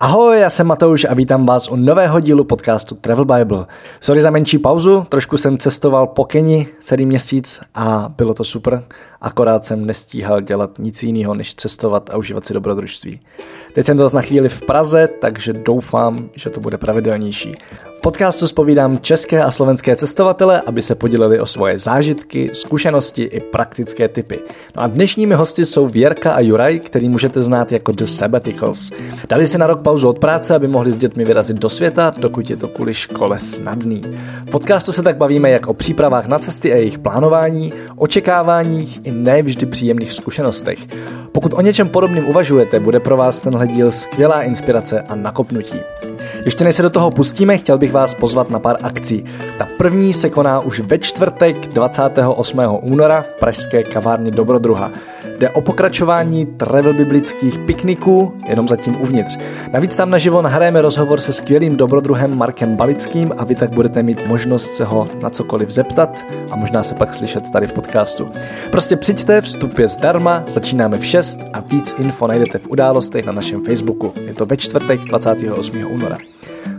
Ahoj, já jsem Matouš a vítám vás u nového dílu podcastu Travel Bible. Sorry za menší pauzu, trošku jsem cestoval po Keni celý měsíc a bylo to super, akorát jsem nestíhal dělat nic jiného, než cestovat a užívat si dobrodružství. Teď jsem zase na chvíli v Praze, takže doufám, že to bude pravidelnější. Podcastu spovídám české a slovenské cestovatele, aby se podělili o svoje zážitky, zkušenosti i praktické typy. No a dnešními hosty jsou Věrka a Juraj, který můžete znát jako The Sabbaticals. Dali si na rok pauzu od práce, aby mohli s dětmi vyrazit do světa, dokud je to kvůli škole snadný. V podcastu se tak bavíme jak o přípravách na cesty a jejich plánování, očekáváních i nevždy příjemných zkušenostech. Pokud o něčem podobným uvažujete, bude pro vás tenhle díl skvělá inspirace a nakopnutí. Ještě než se do toho pustíme, chtěl bych vás pozvat na pár akcí. Ta první se koná už ve čtvrtek 28. února v pražské kavárně Dobrodruha. Jde o pokračování travel biblických pikniků, jenom zatím uvnitř. Navíc tam naživo nahrajeme rozhovor se skvělým dobrodruhem Markem Balickým a vy tak budete mít možnost se ho na cokoliv zeptat a možná se pak slyšet tady v podcastu. Prostě přijďte, vstup je zdarma, začínáme v 6 a víc info najdete v událostech na našem Facebooku. Je to ve čtvrtek 28. února.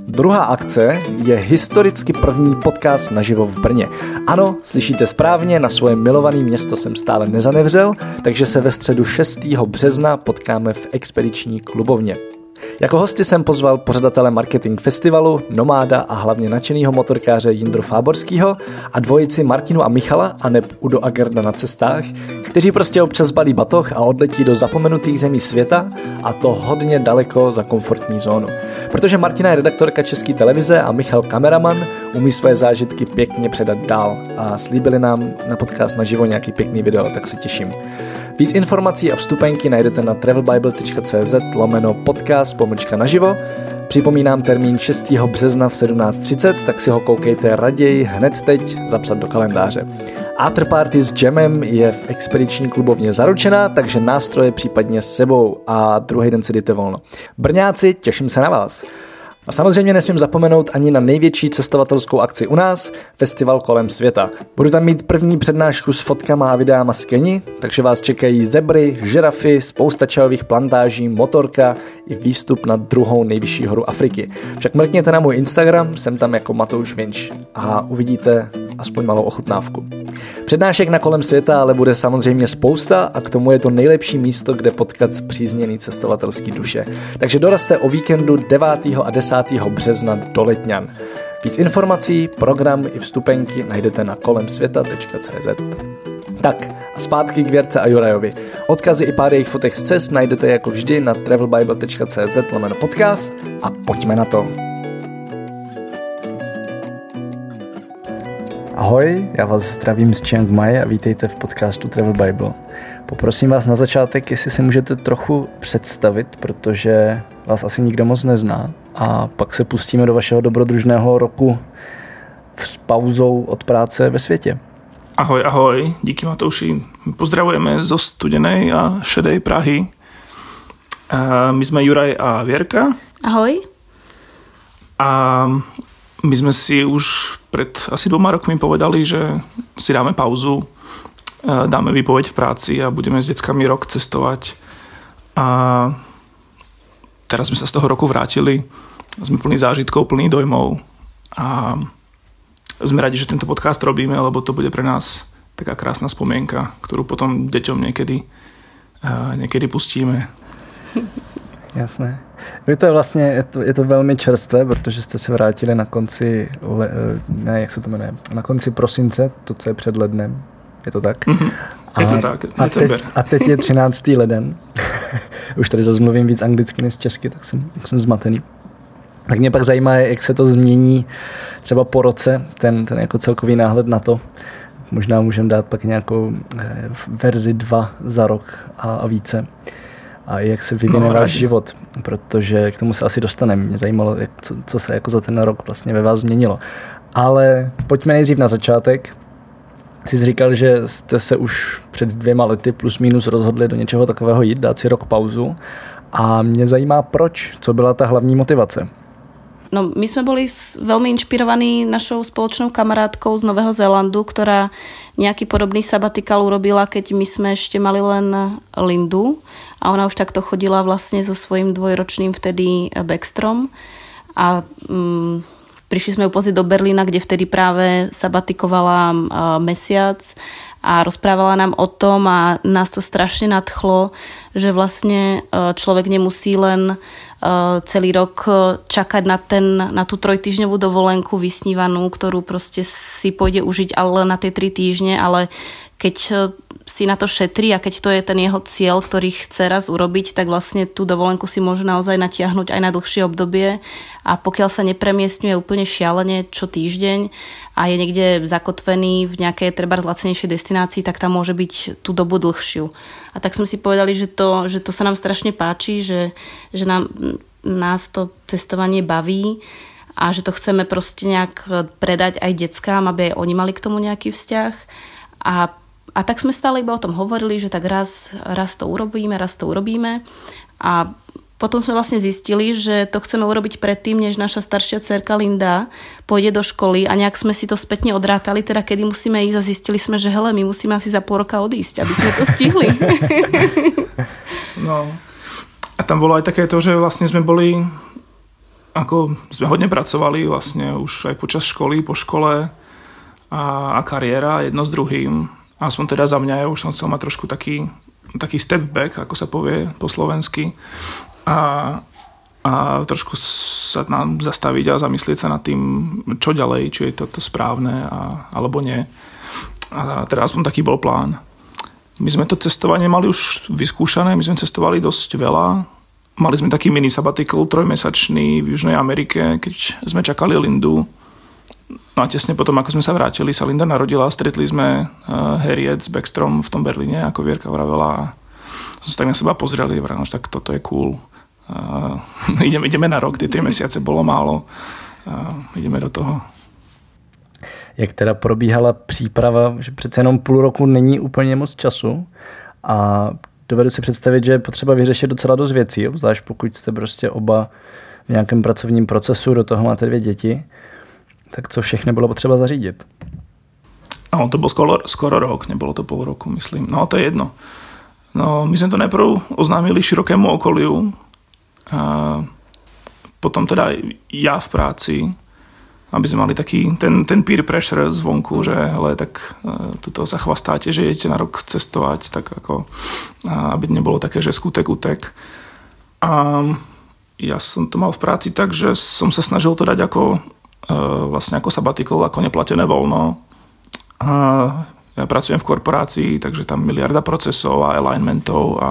Druhá akce je historicky první podcast naživo v Brně. Ano, slyšíte správně, na svoje milované město jsem stále nezanevřel, takže se ve středu 6. března potkáme v expediční klubovně. Jako hosty jsem pozval pořadatele marketing festivalu, nomáda a hlavně nadšenýho motorkáře Jindru Fáborského a dvojici Martinu a Michala a neb Udo Agerda na cestách, kteří prostě občas balí batoh a odletí do zapomenutých zemí světa a to hodně daleko za komfortní zónu. Protože Martina je redaktorka České televize a Michal kameraman, umí své zážitky pěkně předat dál a slíbili nám na podcast naživo nějaký pěkný video, tak se těším. Víc informací a vstupenky najdete na travelbible.cz lomeno podcast pomlčka naživo. Připomínám termín 6. března v 17.30, tak si ho koukejte raději hned teď zapsat do kalendáře. Afterparty s Jamem je v expediční klubovně zaručená, takže nástroje případně s sebou a druhý den si jdete volno. Brňáci, těším se na vás. A samozřejmě nesmím zapomenout ani na největší cestovatelskou akci u nás, festival kolem světa. Budu tam mít první přednášku s fotkama a videama z Keni, takže vás čekají zebry, žirafy, spousta čajových plantáží, motorka i výstup na druhou nejvyšší horu Afriky. Však mrkněte na můj Instagram, jsem tam jako Matouš Vinč a uvidíte aspoň malou ochutnávku. Přednášek na kolem světa ale bude samozřejmě spousta a k tomu je to nejlepší místo, kde potkat zpřízněný cestovatelský duše. Takže dorazte o víkendu 9. a 10. března do Letňan. Víc informací, program i vstupenky najdete na kolemsvěta.cz. Tak a zpátky k Věrce a Jurajovi. Odkazy i pár jejich fotek z cest najdete jako vždy na travelbible.cz lomeno podcast a pojďme na to. Ahoj, já vás zdravím z Chiang Mai a vítejte v podcastu Travel Bible. Poprosím vás na začátek, jestli si můžete trochu představit, protože vás asi nikdo moc nezná a pak se pustíme do vašeho dobrodružného roku s pauzou od práce ve světě. Ahoj, ahoj, díky Matouši. Pozdravujeme zo studenej a šedej Prahy. My jsme Juraj a Věrka. Ahoj. A my sme si už pred asi dvoma rokmi povedali, že si dáme pauzu, dáme výpoveď v práci a budeme s deckami rok cestovať. A teraz sme sa z toho roku vrátili. Sme plní zážitkov, plní dojmov. A sme radi, že tento podcast robíme, lebo to bude pre nás taká krásna spomienka, ktorú potom deťom niekedy, niekedy pustíme. Jasné. Vy to je vlastně, je to, je to velmi čerstvé, protože jste se vrátili na konci, le, ne, jak se to jmenuje, na konci prosince, to, co je před lednem. Je to tak? Mm-hmm. A, je to tak, a teď, a teď je 13. leden. Už tady zase mluvím víc anglicky než česky, tak jsem, tak jsem zmatený. Tak mě pak zajímá, jak se to změní třeba po roce, ten, ten jako celkový náhled na to. Možná můžeme dát pak nějakou eh, verzi 2 za rok a, a více a jak se vyvine no, váš život, protože k tomu se asi dostaneme. Mě zajímalo, jak, co, co se jako za ten rok vlastně ve vás změnilo. Ale pojďme nejdřív na začátek. Ty jsi říkal, že jste se už před dvěma lety plus minus rozhodli do něčeho takového jít, dát si rok pauzu. A mě zajímá, proč, co byla ta hlavní motivace? No, my sme boli veľmi inšpirovaní našou spoločnou kamarátkou z Nového Zélandu, ktorá nejaký podobný sabatikal urobila, keď my sme ešte mali len Lindu. A ona už takto chodila vlastne so svojím dvojročným vtedy Backstrom. A mm, prišli sme ju pozrieť do Berlína, kde vtedy práve sabatikovala mesiac a rozprávala nám o tom a nás to strašne nadchlo, že vlastne e, človek nemusí len Eh, celý rok eh, čakať na, ten, na tú trojtyžňovú dovolenku vysnívanú, ktorú proste si pôjde užiť ale na tie tri týždne, ale keď eh, si na to šetrí a keď to je ten jeho cieľ, ktorý chce raz urobiť, tak vlastne tú dovolenku si môže naozaj natiahnuť aj na dlhšie obdobie a pokiaľ sa nepremiestňuje úplne šialene čo týždeň a je niekde zakotvený v nejakej treba zlacenejšej destinácii, tak tam môže byť tú dobu dlhšiu. A tak sme si povedali, že to, že to sa nám strašne páči, že, že nám, nás to cestovanie baví a že to chceme proste nejak predať aj deckám, aby aj oni mali k tomu nejaký vzťah. A a tak sme stále iba o tom hovorili, že tak raz, raz to urobíme, raz to urobíme. A potom sme vlastne zistili, že to chceme urobiť predtým, než naša staršia cerka Linda pôjde do školy a nejak sme si to spätne odrátali, teda kedy musíme ísť a zistili sme, že hele, my musíme asi za pol roka odísť, aby sme to stihli. No. A tam bolo aj také to, že vlastne sme boli ako sme hodne pracovali vlastne už aj počas školy, po škole a, a kariéra jedno s druhým aspoň teda za mňa, ja už som chcel mať trošku taký, taký step back, ako sa povie po slovensky. A, a trošku sa nám zastaviť a zamyslieť sa nad tým, čo ďalej, či je toto správne a, alebo nie. A teda aspoň taký bol plán. My sme to cestovanie mali už vyskúšané, my sme cestovali dosť veľa. Mali sme taký mini sabbatical trojmesačný v Južnej Amerike, keď sme čakali Lindu No a tesne potom, ako sme sa vrátili, sa Linda narodila, stretli sme uh, Harriet s Backstrom v tom Berlíne, ako Vierka vravela a sme sa tak na seba pozreli vravela, tak toto je cool. Uh, ideme, ideme na rok, tie tri mesiace bolo málo. Uh, ideme do toho. Jak teda probíhala příprava, že přece jenom půl roku není úplně moc času a dovedu si představit, že je potřeba vyřešit docela dost věcí, zvlášť pokud jste prostě oba v nějakém pracovním procesu, do toho máte dvě děti tak co všechno bylo potřeba zařídit? No, to bol skoro, skoro rok, nebolo to pol roku, myslím. No, to je jedno. No, my sme to najprv oznámili širokému okoliu, potom teda ja v práci, aby sme mali taký ten, ten peer pressure zvonku, že hele, tak uh, tuto sa chvastáte, že idete na rok cestovať, tak ako, aby nebolo také, že skutek utek. A ja som to mal v práci tak, že som sa snažil to dať ako E, vlastne ako sabbatical, ako neplatené voľno. A ja pracujem v korporácii, takže tam miliarda procesov a alignmentov a,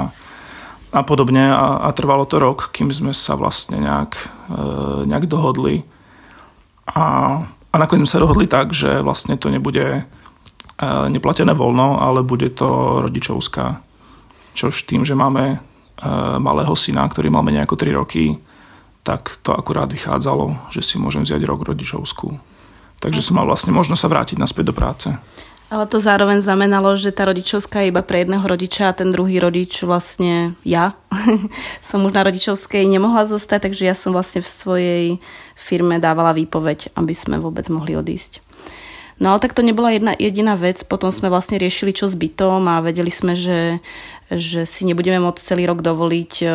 a podobne a, a trvalo to rok, kým sme sa vlastne nejak, e, nejak dohodli. A, a nakoniec sme sa dohodli tak, že vlastne to nebude e, neplatené voľno, ale bude to rodičovská. Čož tým, že máme malého syna, ktorý mal menej ako 3 roky, tak to akurát vychádzalo, že si môžem vziať rok rodičovskú. Takže som mal vlastne možnosť sa vrátiť naspäť do práce. Ale to zároveň znamenalo, že tá rodičovská je iba pre jedného rodiča a ten druhý rodič vlastne ja som už na rodičovskej nemohla zostať, takže ja som vlastne v svojej firme dávala výpoveď, aby sme vôbec mohli odísť. No ale tak to nebola jedna jediná vec, potom sme vlastne riešili čo s bytom a vedeli sme, že, že si nebudeme môcť celý rok dovoliť e,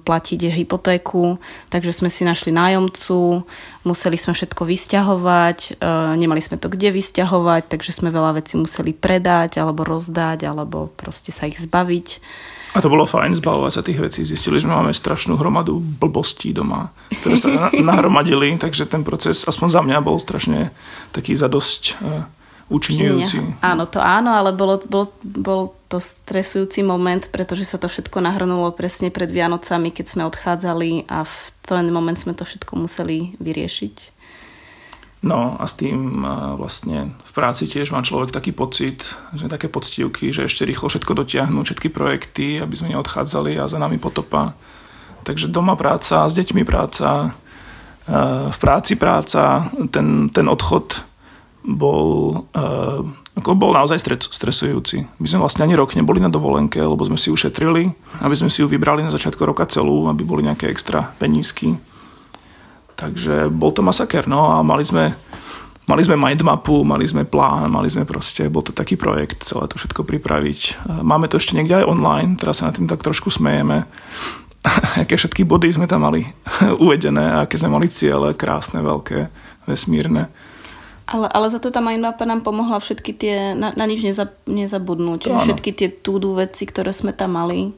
platiť hypotéku, takže sme si našli nájomcu, museli sme všetko vysťahovať, e, nemali sme to kde vysťahovať, takže sme veľa vecí museli predať alebo rozdať alebo proste sa ich zbaviť. A to bolo fajn zbavovať sa tých vecí. Zistili sme, máme strašnú hromadu blbostí doma, ktoré sa nahromadili, takže ten proces, aspoň za mňa, bol strašne taký zadosť uh, učinujúci. Áno, to áno, ale bolo, bol, bol to stresujúci moment, pretože sa to všetko nahrnulo presne pred Vianocami, keď sme odchádzali a v ten moment sme to všetko museli vyriešiť. No a s tým vlastne v práci tiež má človek taký pocit, že také poctivky, že ešte rýchlo všetko dotiahnu, všetky projekty, aby sme neodchádzali a za nami potopa. Takže doma práca, s deťmi práca, v práci práca, ten, ten odchod bol, ako bol naozaj stresujúci. My sme vlastne ani rok neboli na dovolenke, lebo sme si ušetrili, aby sme si ju vybrali na začiatku roka celú, aby boli nejaké extra penízky Takže bol to masaker, no a mali sme, mali sme mindmapu, mali sme plán, mali sme proste, bol to taký projekt, celé to všetko pripraviť. Máme to ešte niekde aj online, teraz sa na tým tak trošku smejeme, aké všetky body sme tam mali uvedené, aké sme mali ciele, krásne, veľké, vesmírne. Ale, ale za to tá mindmapa nám pomohla všetky tie, na, na nič neza, nezabudnúť. To všetky tie túdu veci, ktoré sme tam mali,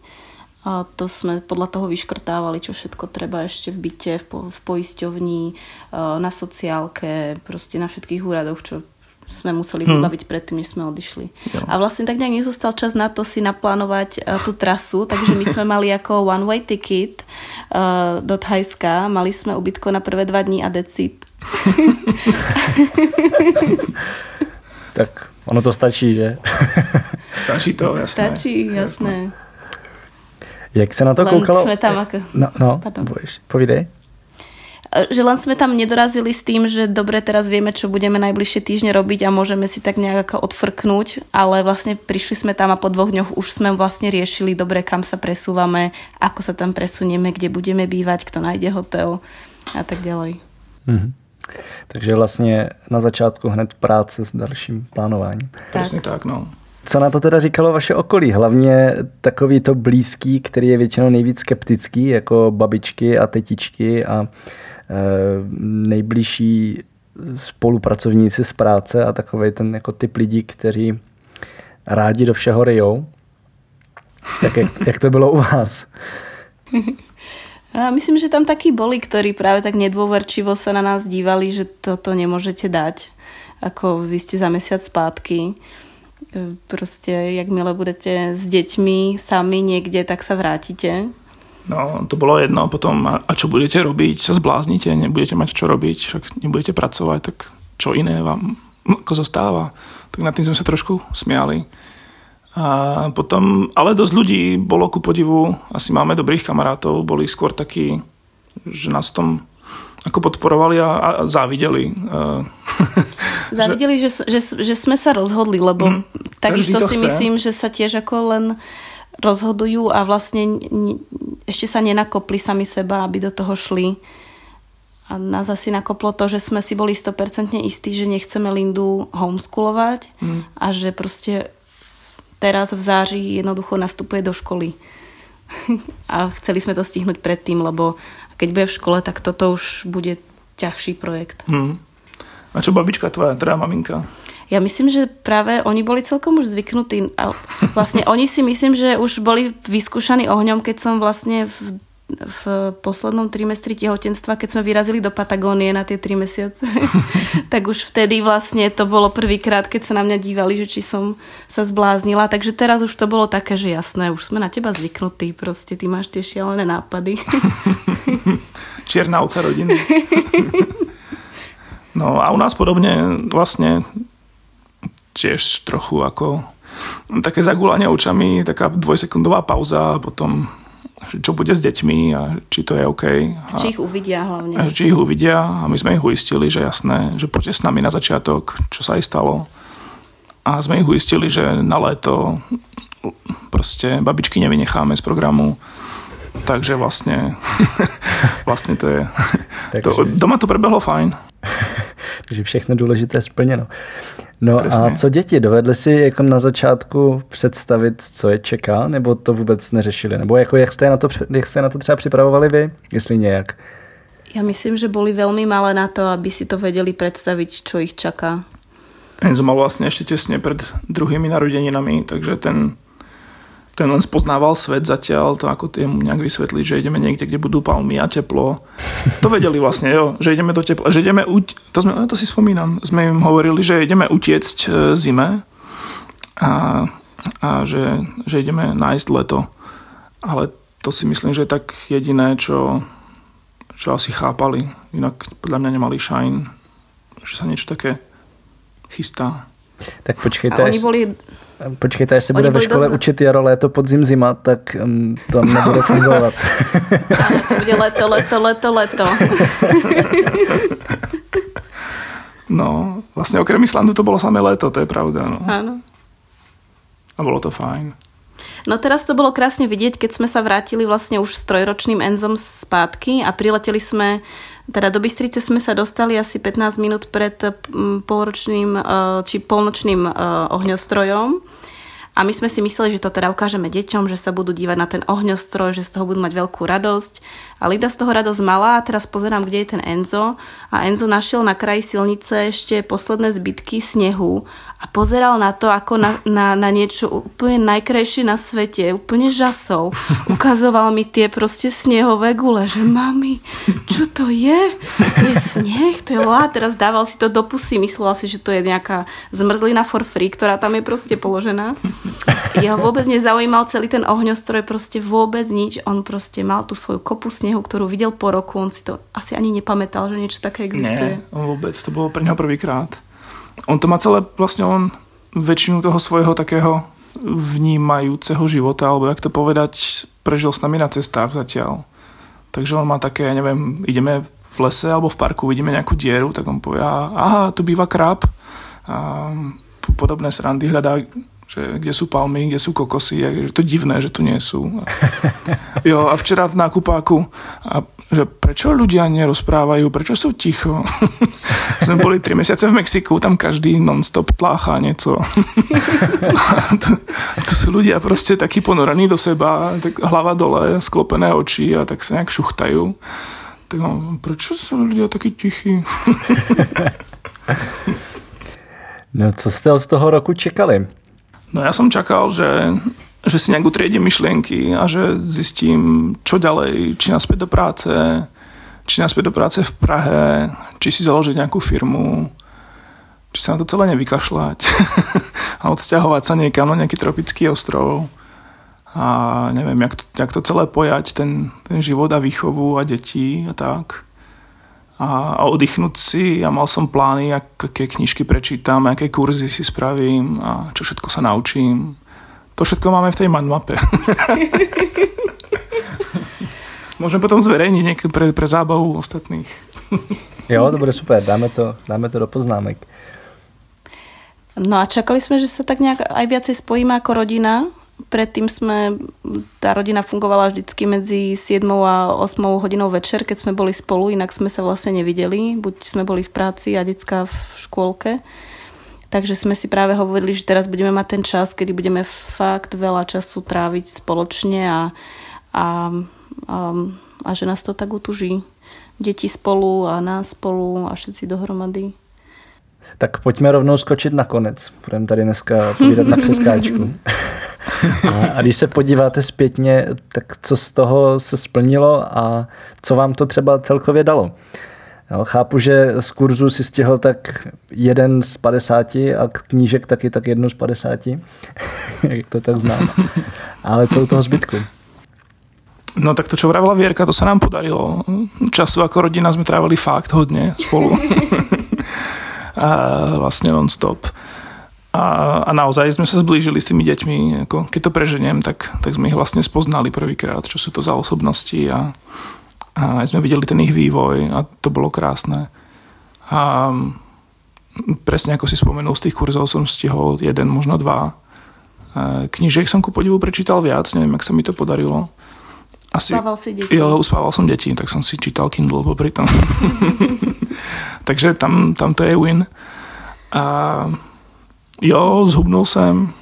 a to sme podľa toho vyškrtávali, čo všetko treba ešte v byte, v, po, v poisťovni, na sociálke, proste na všetkých úradoch, čo sme museli hmm. vybaviť predtým, než sme odišli. Jo. A vlastne tak nejak nezostal čas na to si naplánovať uh, tú trasu, takže my sme mali ako one way ticket uh, do Thajska, mali sme ubytko na prvé dva dní a decit tak ono to stačí, že? Stačí to, jasné. Stačí, jasné. Jak se na to len koukalo? Sme tam ako... No, no povídej. Že len sme tam nedorazili s tým, že dobre, teraz vieme, čo budeme najbližšie týždne robiť a môžeme si tak nejak ako odfrknúť, ale vlastne prišli sme tam a po dvoch dňoch už sme vlastne riešili dobre, kam sa presúvame, ako sa tam presunieme, kde budeme bývať, kto nájde hotel a tak ďalej. Mm-hmm. Takže vlastně na začátku hned práce s dalším plánováním. Přesně tak, no. Co na to teda říkalo vaše okolí? Hlavně takový to blízký, který je většinou nejvíc skeptický, jako babičky a tetičky a e, nejbližší spolupracovníci z práce a takový ten jako typ lidí, kteří rádi do všeho rejou. Tak jak, jak to bylo u vás? A myslím, že tam takí boli, ktorí práve tak nedôverčivo sa na nás dívali, že toto nemôžete dať, ako vy ste za mesiac spátky. E, proste, jakmile budete s deťmi sami niekde, tak sa vrátite. No, to bolo jedno. Potom, a čo budete robiť? Sa zbláznite, nebudete mať čo robiť, však nebudete pracovať, tak čo iné vám ako zostáva? Tak nad tým sme sa trošku smiali. A potom, ale dosť ľudí bolo ku podivu, asi máme dobrých kamarátov, boli skôr takí, že nás tom ako podporovali a, a závideli. závideli, že, že, že sme sa rozhodli, lebo mm, takisto si chce. myslím, že sa tiež ako len rozhodujú a vlastne ešte sa nenakopli sami seba, aby do toho šli. A nás asi nakoplo to, že sme si boli 100% istí, že nechceme Lindu homeschoolovať mm. a že proste teraz v září jednoducho nastupuje do školy. a chceli sme to stihnúť predtým, lebo keď bude v škole, tak toto už bude ťažší projekt. Hmm. A čo babička tvoja, teda maminka? Ja myslím, že práve oni boli celkom už zvyknutí. A vlastne oni si myslím, že už boli vyskúšaní ohňom, keď som vlastne v v poslednom trimestri tehotenstva, keď sme vyrazili do Patagónie na tie tri mesiace, tak už vtedy vlastne to bolo prvýkrát, keď sa na mňa dívali, že či som sa zbláznila. Takže teraz už to bolo také, že jasné, už sme na teba zvyknutí, proste ty máš tie šialené nápady. Čierna ovca rodiny. no a u nás podobne vlastne tiež trochu ako také zagulanie očami, taká dvojsekundová pauza a potom čo bude s deťmi a či to je OK. A či ich uvidia hlavne. A či ich uvidia a my sme ich uistili, že jasné, že poďte s nami na začiatok, čo sa aj stalo. A sme ich uistili, že na léto proste babičky nevynecháme z programu. Takže vlastne, vlastne to je... To, doma to prebehlo fajn. Takže všechno důležité splněno. No Presne. a co děti? Dovedli si jako na začátku představit, co je čeká, nebo to vůbec neřešili? Nebo jako jak, jste na to, jak jste na to třeba připravovali vy, jestli nějak? Ja myslím, že boli veľmi malé na to, aby si to vedeli predstaviť, čo ich čaká. Enzo mal vlastne ešte tesne pred druhými narodeninami, takže ten ten len spoznával svet zatiaľ, to ako jemu nejak vysvetliť, že ideme niekde, kde budú palmy a teplo. To vedeli vlastne, jo, že ideme do tepla, že ideme, uť, to, sme, to si spomínam, sme im hovorili, že ideme utiecť e, zime a, a že, že ideme nájsť leto. Ale to si myslím, že je tak jediné, čo, čo asi chápali. Inak podľa mňa nemali šajn, že sa niečo také chystá. Tak počkejte, až, boli, počkejte, až se bude ve škole dosť... učit jaro, léto, podzim, zima, tak um, to nebude fungovat. Áno, to bude leto, leto, leto, leto. No, vlastne okrem Islandu to bolo samé leto, to je pravda. No. Áno. A bolo to fajn. No teraz to bolo krásne vidieť, keď sme sa vrátili vlastne už s trojročným Enzom spátky a prileteli sme, teda do Bystrice sme sa dostali asi 15 minút pred polročným či polnočným ohňostrojom a my sme si mysleli, že to teda ukážeme deťom, že sa budú dívať na ten ohňostroj, že z toho budú mať veľkú radosť. A Lida z toho radosť mala a teraz pozerám, kde je ten Enzo. A Enzo našiel na kraji silnice ešte posledné zbytky snehu a pozeral na to ako na, na, na niečo úplne najkrajšie na svete. Úplne žasol. Ukazoval mi tie proste snehové gule, že mami, čo to je? To je sneh, to je loa. Teraz dával si to do pusy, myslel si, že to je nejaká zmrzlina for free, ktorá tam je proste položená. Jeho vôbec nezaujímal celý ten ohňostroj, proste vôbec nič. On proste mal tú svoju kopu snehu, ktorú videl po roku. On si to asi ani nepamätal, že niečo také existuje. Nie, vôbec. To bolo pre neho prvýkrát. On to má celé, vlastne on väčšinu toho svojho takého vnímajúceho života, alebo jak to povedať, prežil s nami na cestách zatiaľ. Takže on má také, neviem, ideme v lese alebo v parku, vidíme nejakú dieru, tak on povie, aha, tu býva krab. A podobné srandy hľadá že kde sú palmy, kde sú kokosy, je to divné, že tu nie sú. Jo, a včera v nákupáku, a že prečo ľudia nerozprávajú, prečo sú ticho? Sme boli 3 mesiace v Mexiku, tam každý non-stop tlácha niečo. a to, a to sú ľudia proste takí ponorení do seba, tak hlava dole, sklopené oči a tak sa nejak šuchtajú. Tak no, prečo sú ľudia takí tichí? no co jste od toho roku čekali? No ja som čakal, že, že si nejak utriedím myšlienky a že zistím, čo ďalej, či naspäť do práce, či naspäť do práce v Prahe, či si založiť nejakú firmu, či sa na to celé nevykašľať a odsťahovať sa niekam na nejaký tropický ostrov a neviem, jak to, jak to celé pojať, ten, ten život a výchovu a deti a tak a, a oddychnúť si a mal som plány, aké knižky prečítam, aké kurzy si spravím a čo všetko sa naučím. To všetko máme v tej mindmape. Môžem potom zverejniť niekde pre, pre zábavu ostatných. jo, dobre, super, dáme to, dáme to do poznámek. No a čakali sme, že sa tak nejak aj viacej spojíme ako rodina, Predtým sme, tá rodina fungovala vždycky medzi 7 a 8 hodinou večer, keď sme boli spolu, inak sme sa vlastne nevideli. Buď sme boli v práci a detská v škôlke. Takže sme si práve hovorili, že teraz budeme mať ten čas, kedy budeme fakt veľa času tráviť spoločne a, a, a, a že nás to tak utuží. Deti spolu a nás spolu a všetci dohromady. Tak pojďme rovnou skočit na konec. Budeme tady dneska povídat na přeskáčku. A, když se podíváte zpětně, tak co z toho se splnilo a co vám to třeba celkově dalo? Jo, chápu, že z kurzu si stihl tak jeden z 50 a knížek taky tak jednu z 50, jak to tak znám. Ale co u toho zbytku? No tak to, čo vravila Vierka, to sa nám podarilo. Času ako rodina sme trávili fakt hodne spolu. a vlastne non-stop. A, a naozaj sme sa zblížili s tými deťmi. Ako, keď to preženiem, tak, tak sme ich vlastne spoznali prvýkrát, čo sú to za osobnosti a, a sme videli ten ich vývoj a to bolo krásne. A presne ako si spomenul, z tých kurzov som stihol jeden, možno dva. Knižiek som ku podivu prečítal viac, neviem, ak sa mi to podarilo. Asi, uspával si deti? Jo, uspával som deti, tak som si čítal Kindle popri tom. Takže tam, tam to je win. A Jo, zhubnul jsem.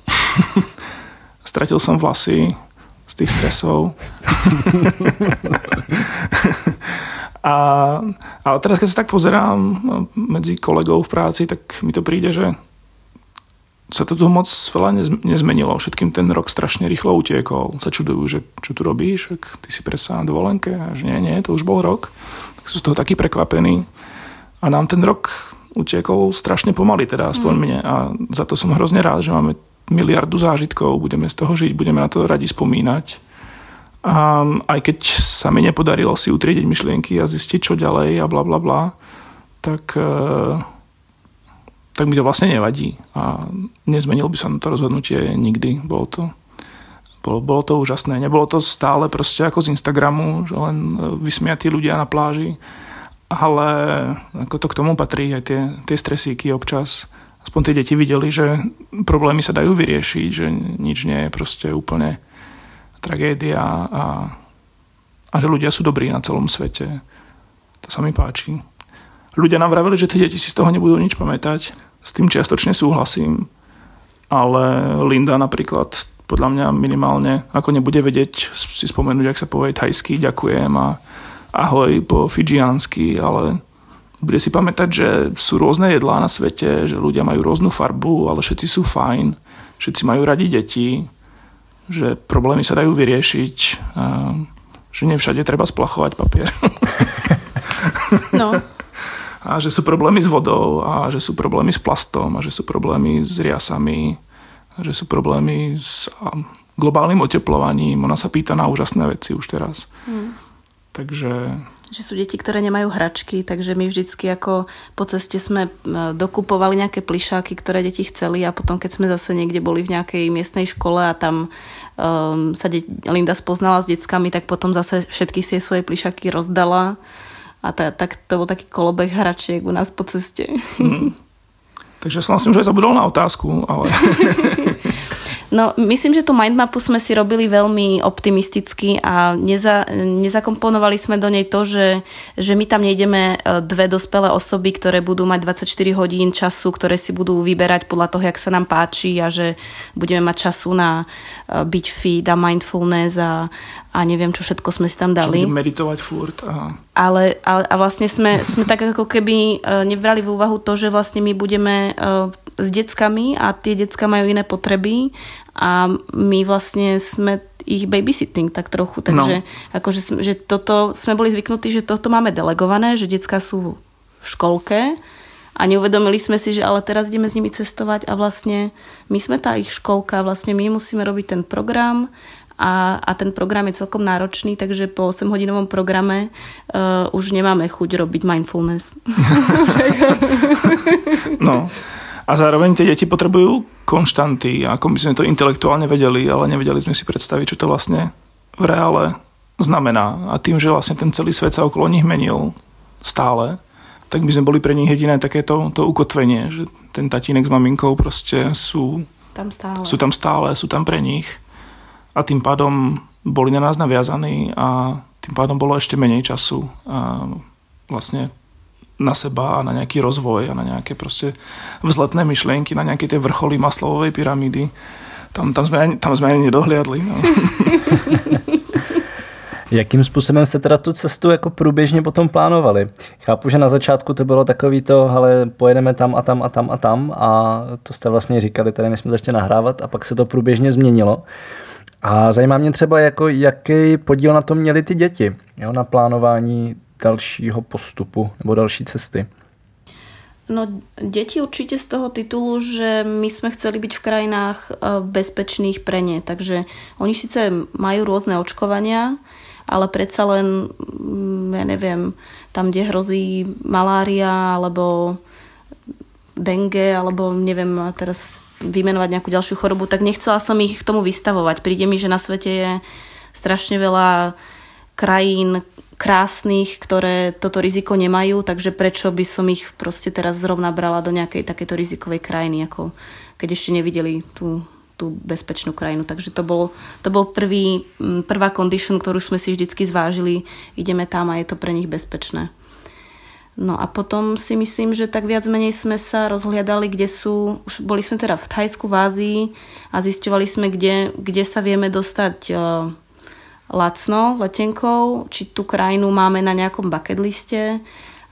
Stratil jsem vlasy z tých stresov. a, ale teraz, keď sa tak pozerám medzi kolegov v práci, tak mi to príde, že sa to tu moc veľa nezmenilo. Všetkým ten rok strašne rýchlo utiekol. Sa čudujú, že čo tu robíš? Ty si presa na dovolenke? Až nie, nie, to už bol rok. Tak sú z toho takí prekvapení. A nám ten rok utiekol strašne pomaly, teda aspoň mm. mne. A za to som hrozne rád, že máme miliardu zážitkov, budeme z toho žiť, budeme na to radi spomínať. A aj keď sa mi nepodarilo si utriediť myšlienky a zistiť, čo ďalej a bla bla bla, tak, e, tak mi to vlastne nevadí. A nezmenil by som to rozhodnutie nikdy. Bolo to, bolo, bolo to úžasné. Nebolo to stále proste ako z Instagramu, že len vysmiatí ľudia na pláži ale ako to k tomu patrí, aj tie, tie stresíky občas aspoň tie deti videli, že problémy sa dajú vyriešiť, že nič nie je proste úplne tragédia a, a že ľudia sú dobrí na celom svete. To sa mi páči. Ľudia nám vraveli, že tie deti si z toho nebudú nič pamätať. S tým čiastočne súhlasím. Ale Linda napríklad podľa mňa minimálne, ako nebude vedieť si spomenúť, ak sa povie thajský, ďakujem a ahoj po fidžiansky, ale bude si pamätať, že sú rôzne jedlá na svete, že ľudia majú rôznu farbu, ale všetci sú fajn, všetci majú radi deti, že problémy sa dajú vyriešiť, a že nie všade treba splachovať papier. No. A že sú problémy s vodou, a že sú problémy s plastom, a že sú problémy s riasami, že sú problémy s globálnym oteplovaním. Ona sa pýta na úžasné veci už teraz. Hmm. Takže... Že sú deti, ktoré nemajú hračky, takže my vždycky ako po ceste sme e, dokupovali nejaké plišáky, ktoré deti chceli a potom keď sme zase niekde boli v nejakej miestnej škole a tam um, sa de- Linda spoznala s deckami, tak potom zase všetky si svoje plišáky rozdala a ta, tak to bol taký kolobek hračiek u nás po ceste. Hmm. Takže som vlastne už aj zabudol na otázku, ale... No, myslím, že tú mindmapu sme si robili veľmi optimisticky a neza, nezakomponovali sme do nej to, že, že my tam nejdeme e, dve dospelé osoby, ktoré budú mať 24 hodín času, ktoré si budú vyberať podľa toho, jak sa nám páči a že budeme mať času na e, byť fit a mindfulness a, a neviem, čo všetko sme si tam dali. Čo meditovať furt. Aha. Ale, ale a vlastne sme, sme tak ako keby e, nebrali v úvahu to, že vlastne my budeme s deckami a tie decka majú iné potreby a my vlastne sme ich babysitting tak trochu, takže no. akože, že toto, sme boli zvyknutí, že toto máme delegované, že decka sú v školke a neuvedomili sme si, že ale teraz ideme s nimi cestovať a vlastne my sme tá ich školka, vlastne my musíme robiť ten program a, a ten program je celkom náročný, takže po 8-hodinovom programe uh, už nemáme chuť robiť mindfulness. no, a zároveň tie deti potrebujú konštanty, ako by sme to intelektuálne vedeli, ale nevedeli sme si predstaviť, čo to vlastne v reále znamená. A tým, že vlastne ten celý svet sa okolo nich menil stále, tak by sme boli pre nich jediné takéto to ukotvenie, že ten tatínek s maminkou proste sú tam stále. sú tam stále, sú tam pre nich a tým pádom boli na nás naviazaní a tým pádom bolo ešte menej času a vlastne na seba a na nejaký rozvoj a na nejaké proste vzletné myšlienky, na nejaké tie vrcholy maslovej pyramídy. Tam, tam, sme, tam sme ani nedohliadli. No. Jakým způsobem jste teda tu cestu jako průběžně potom plánovali? Chápu, že na začátku to bylo takový to, ale pojedeme tam a tam a tam a tam a to jste vlastně říkali, tady my jsme začali nahrávat a pak se to průběžně změnilo. A zajímá mě třeba, jako, jaký podíl na tom měli ty děti, jo, na plánování dalšího postupu nebo další cesty? No, deti určite z toho titulu, že my sme chceli byť v krajinách e, bezpečných pre ne. Takže oni síce majú rôzne očkovania, ale predsa len, mm, ja neviem, tam, kde hrozí malária alebo dengue, alebo neviem teraz vymenovať nejakú ďalšiu chorobu, tak nechcela som ich k tomu vystavovať. Príde mi, že na svete je strašne veľa krajín, krásnych, ktoré toto riziko nemajú, takže prečo by som ich proste teraz zrovna brala do nejakej takéto rizikovej krajiny, ako keď ešte nevideli tú, tú bezpečnú krajinu. Takže to bol, to bol prvý, prvá condition, ktorú sme si vždycky zvážili. Ideme tam a je to pre nich bezpečné. No a potom si myslím, že tak viac menej sme sa rozhliadali, kde sú, už boli sme teda v Thajsku, v Ázii a zisťovali sme, kde, kde sa vieme dostať lacno letenkou, či tú krajinu máme na nejakom bucket liste.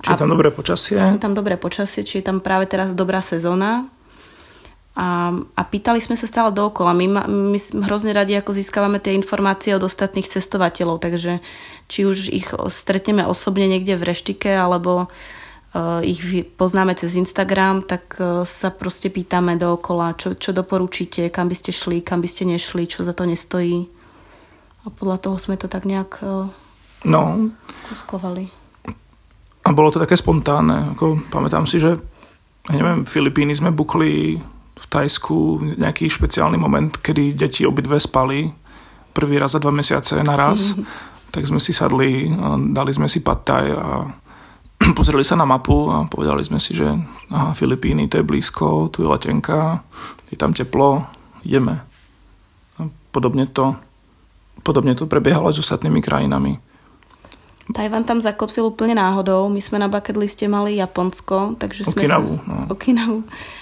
Či je tam dobré počasie. Je tam dobré počasie, či je tam práve teraz dobrá sezóna. A, a pýtali sme sa stále dookola. My, my hrozne radi ako získavame tie informácie od ostatných cestovateľov, takže či už ich stretneme osobne niekde v reštike, alebo uh, ich poznáme cez Instagram, tak uh, sa proste pýtame dookola, čo, čo doporučíte, kam by ste šli, kam by ste nešli, čo za to nestojí a podľa toho sme to tak nejak e, no. kuskovali. A bolo to také spontánne. Ako, pamätám si, že ja neviem, Filipíny sme bukli v Tajsku nejaký špeciálny moment, kedy deti obidve spali prvý raz za dva mesiace naraz. tak sme si sadli, dali sme si pataj a pozreli sa na mapu a povedali sme si, že aha, Filipíny, to je blízko, tu je letenka, je tam teplo, ideme. A podobne to, podobne to prebiehalo aj s ostatnými krajinami. Tajvan tam zakotvil úplne náhodou. My sme na bucket liste mali Japonsko, takže sme Okinavu, sa... no. Okinavu.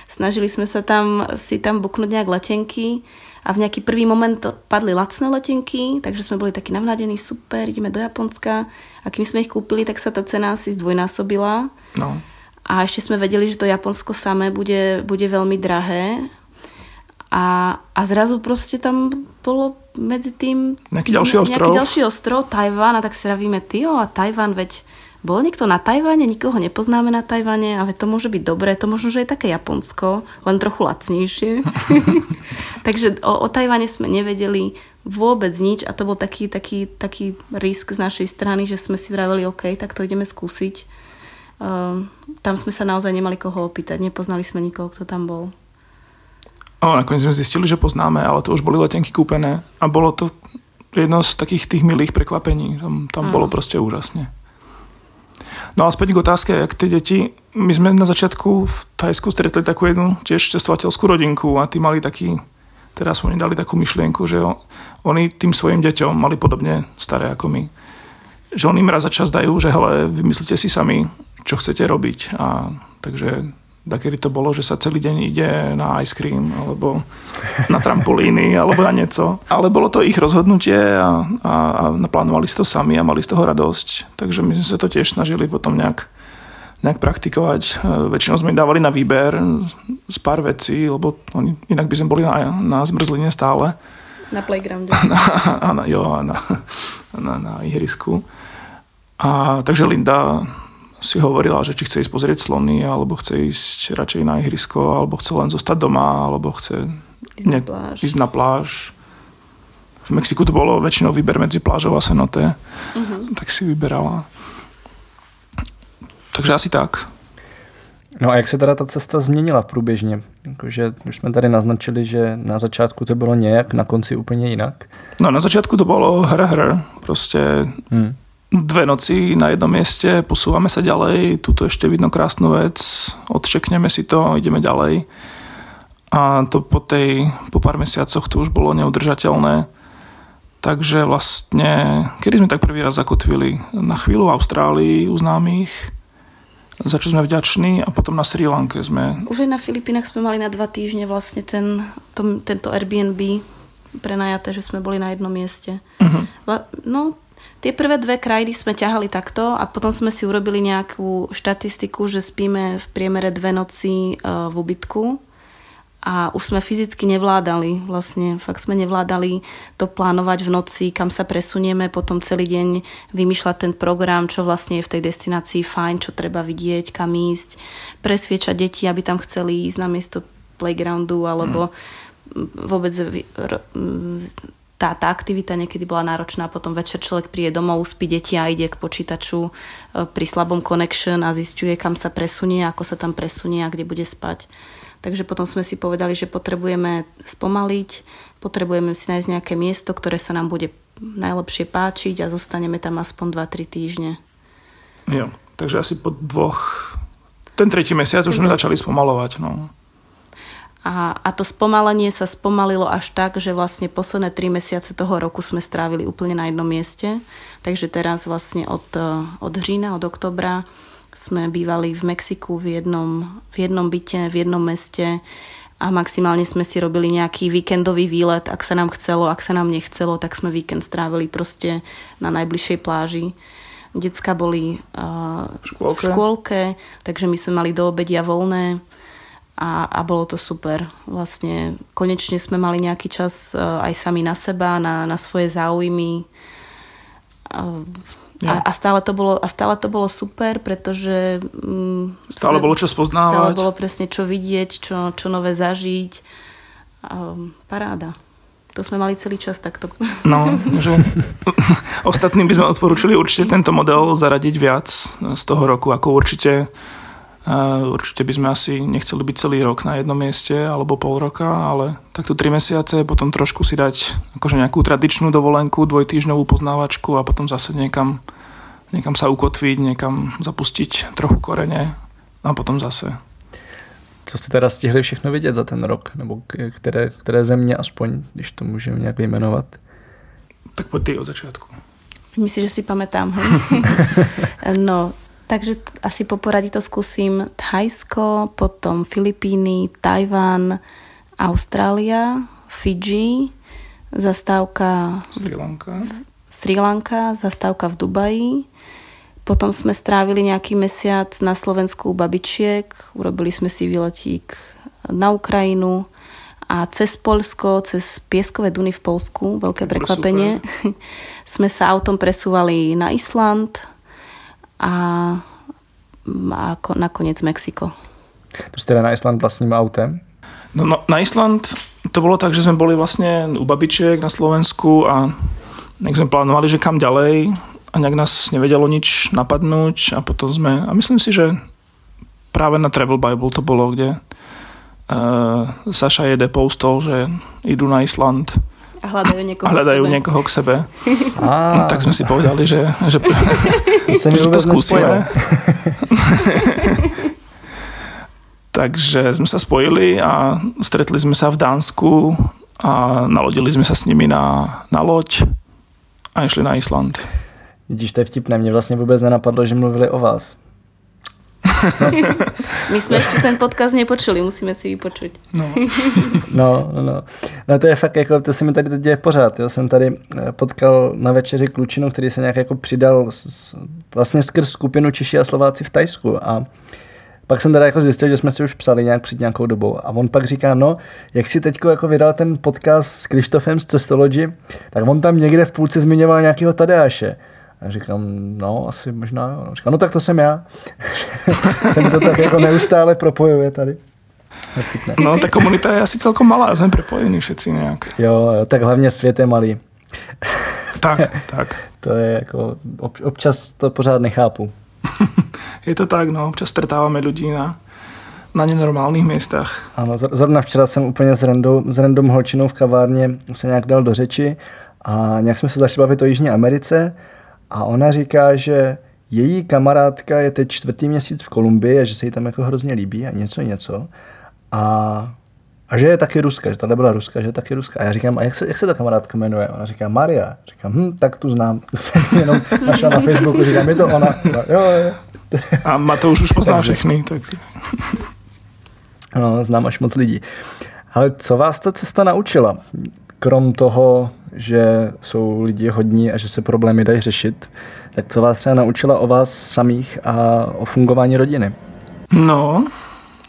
Snažili sme sa tam si tam buknúť nejak letenky a v nejaký prvý moment padli lacné letenky, takže sme boli takí navnadení, super, ideme do Japonska. A kým sme ich kúpili, tak sa tá cena asi zdvojnásobila. No. A ešte sme vedeli, že to Japonsko samé bude, bude veľmi drahé. A, a zrazu proste tam bolo medzi tým... Nejaký ďalší ostrov. Nejaký ďalší ostrov, Tajván, a tak si ravíme, tyjo, a Tajván, veď bol niekto na Tajvane, nikoho nepoznáme na Tajvane, ale to môže byť dobré, to možno, že je také Japonsko, len trochu lacnejšie. Takže o, o Tajvane sme nevedeli vôbec nič a to bol taký, taký, taký risk z našej strany, že sme si vraveli, OK, tak to ideme skúsiť. Um, tam sme sa naozaj nemali koho opýtať, nepoznali sme nikoho, kto tam bol. A nakoniec sme zistili, že poznáme, ale to už boli letenky kúpené a bolo to jedno z takých tých milých prekvapení. Tam, tam bolo proste úžasne. No a späť k otázke, jak tie deti, my sme na začiatku v Thajsku stretli takú jednu tiež cestovateľskú rodinku a tí mali taký, teraz oni dali takú myšlienku, že oni tým svojim deťom mali podobne staré ako my. Že oni im raz za čas dajú, že hele, vymyslite si sami, čo chcete robiť. A takže kedy to bolo, že sa celý deň ide na ice cream alebo na trampolíny alebo na niečo. Ale bolo to ich rozhodnutie a, a, a naplánovali si to sami a mali z toho radosť. Takže my sme sa to tiež snažili potom nejak, nejak praktikovať. Väčšinou sme im dávali na výber z pár vecí, lebo oni, inak by sme boli na, na zmrzline stále. Na playgrounde. A na, jo, a na, na, na ihrisku. A, takže Linda si hovorila, že či chce ísť pozrieť slony, alebo chce ísť radšej na ihrisko, alebo chce len zostať doma, alebo chce ísť, ne, na, pláž. ísť na pláž. V Mexiku to bolo väčšinou výber medzi plážou a senoté, uh-huh. tak si vyberala. Takže asi tak. No a jak se teda ta cesta změnila průběžně? Jakože už jsme tady naznačili, že na začátku to bylo nějak, na konci úplně jinak. No na začátku to bylo hr, hr. Prostě hmm dve noci na jednom mieste, posúvame sa ďalej, tuto ešte vidno krásnu vec, odšekneme si to, ideme ďalej. A to po, tej, po pár mesiacoch to už bolo neudržateľné. Takže vlastne, kedy sme tak prvý raz zakotvili? Na chvíľu v Austrálii u známych, za čo sme vďační a potom na Sri Lanke sme... Už aj na Filipínach sme mali na dva týždne vlastne ten, to, tento Airbnb prenajaté, že sme boli na jednom mieste. Uh-huh. No, Tie prvé dve krajiny sme ťahali takto a potom sme si urobili nejakú štatistiku, že spíme v priemere dve noci e, v ubytku a už sme fyzicky nevládali, vlastne fakt sme nevládali to plánovať v noci, kam sa presunieme, potom celý deň vymýšľať ten program, čo vlastne je v tej destinácii fajn, čo treba vidieť, kam ísť, presviečať deti, aby tam chceli ísť na miesto playgroundu alebo mm. vôbec tá, tá aktivita niekedy bola náročná, potom večer človek príde domov, spí deti a ide k počítaču e, pri slabom connection a zistuje, kam sa presunie, ako sa tam presunie a kde bude spať. Takže potom sme si povedali, že potrebujeme spomaliť, potrebujeme si nájsť nejaké miesto, ktoré sa nám bude najlepšie páčiť a zostaneme tam aspoň 2-3 týždne. Jo, takže asi po dvoch... Ten tretí mesiac už sme začali spomalovať. No. A, a to spomalenie sa spomalilo až tak, že vlastne posledné tri mesiace toho roku sme strávili úplne na jednom mieste. Takže teraz vlastne od, od října, od oktobra sme bývali v Mexiku v jednom, v jednom byte, v jednom meste a maximálne sme si robili nejaký víkendový výlet, ak sa nám chcelo, ak sa nám nechcelo, tak sme víkend strávili proste na najbližšej pláži. Decka boli uh, v škôlke, takže my sme mali do obedia voľné a, a bolo to super. Vlastne konečne sme mali nejaký čas uh, aj sami na seba, na, na svoje záujmy. Ja. a, a, stále to bolo, a stále to bolo super, pretože... Um, stále sme, bolo čo spoznávať. Stále bolo presne čo vidieť, čo, čo nové zažiť. Um, paráda. To sme mali celý čas takto. No, že ostatným by sme odporúčili určite tento model zaradiť viac z toho roku, ako určite Určite by sme asi nechceli byť celý rok na jednom mieste alebo pol roka, ale takto tri mesiace, potom trošku si dať akože nejakú tradičnú dovolenku, dvojtýždňovú poznávačku a potom zase niekam niekam sa ukotviť, niekam zapustiť trochu korene a potom zase. Co jste teda stihli všechno vidět za ten rok? Nebo které, které země aspoň, když to můžeme nějak vyjmenovat? Tak poď ty od začiatku. Myslím, že si pamätám. no, takže asi po poradí to skúsim. Thajsko, potom Filipíny, Tajvan, Austrália, Fidži, zastávka... Sri Lanka. Sri Lanka, zastávka v Dubaji. Potom sme strávili nejaký mesiac na Slovensku babičiek, urobili sme si výletík na Ukrajinu a cez Polsko, cez Pieskové Duny v Polsku, veľké prekvapenie, sme sa autom presúvali na Island a, a nakoniec Mexiko. To ste teda na Island vlastným autem? No, no, na Island to bolo tak, že sme boli vlastne u babičiek na Slovensku a nejak sme plánovali, že kam ďalej a nejak nás nevedelo nič napadnúť a potom sme, a myslím si, že práve na Travel Bible to bolo, kde uh, Saša jede postol, že idú na Island a hľadajú niekoho, a hľadajú k sebe. niekoho k sebe. No, tak sme si povedali, že, že, že to skúsime. Takže sme sa spojili a stretli sme sa v Dánsku a nalodili sme sa s nimi na, na loď a išli na Island. Vidíš, to je vtipné. Mně vlastně vůbec nenapadlo, že mluvili o vás. My jsme ještě ten podcast nepočuli, musíme si vypočuť. No. no, no, no. to je fakt, jako, to se mi tady teď děje pořád. Já jsem tady eh, potkal na večeři klučinu, který se nějak jako přidal s, vlastně skrz skupinu Češi a Slováci v Tajsku a pak jsem teda jako zjistil, že jsme si už psali nějak před nějakou dobou a on pak říká, no, jak si teď jako vydal ten podcast s Krištofem z Cestology, tak on tam někde v půlce zmiňoval nějakého Tadeáše. A říkám, no, asi možná jo. Říkám, no tak to jsem já. jsem to tak jako neustále propojuje tady. No, ta komunita je asi celkom malá, jsme propojení všetci nějak. Jo, jo, tak hlavně svět je malý. tak, tak. To je jako, občas to pořád nechápu. je to tak, no, občas stretáváme ľudí na, na nenormálních místech. Ano, zrovna včera jsem úplně s random, s random holčinou v kavárně se nějak dal do řeči a nějak jsme se začali bavit o Jižní Americe a ona říká, že její kamarádka je teď čtvrtý měsíc v Kolumbii a že se jí tam jako hrozně líbí a něco něco. A, a že je taky ruska, že tady byla ruska, že je taky ruska. A já říkám, a jak se, jak se ta kamarádka jmenuje? Ona říká Maria. Říkám, hm, tak tu znám. jsem jenom našla na Facebooku, říkám, je to ona. Jo, jo. A Matouš už pozná všechny. Tak... No, znám až moc lidí. Ale co vás ta cesta naučila? Krom toho, že jsou lidi hodní a že se problémy dají řešit, tak co vás třeba naučila o vás samých a o fungování rodiny? No,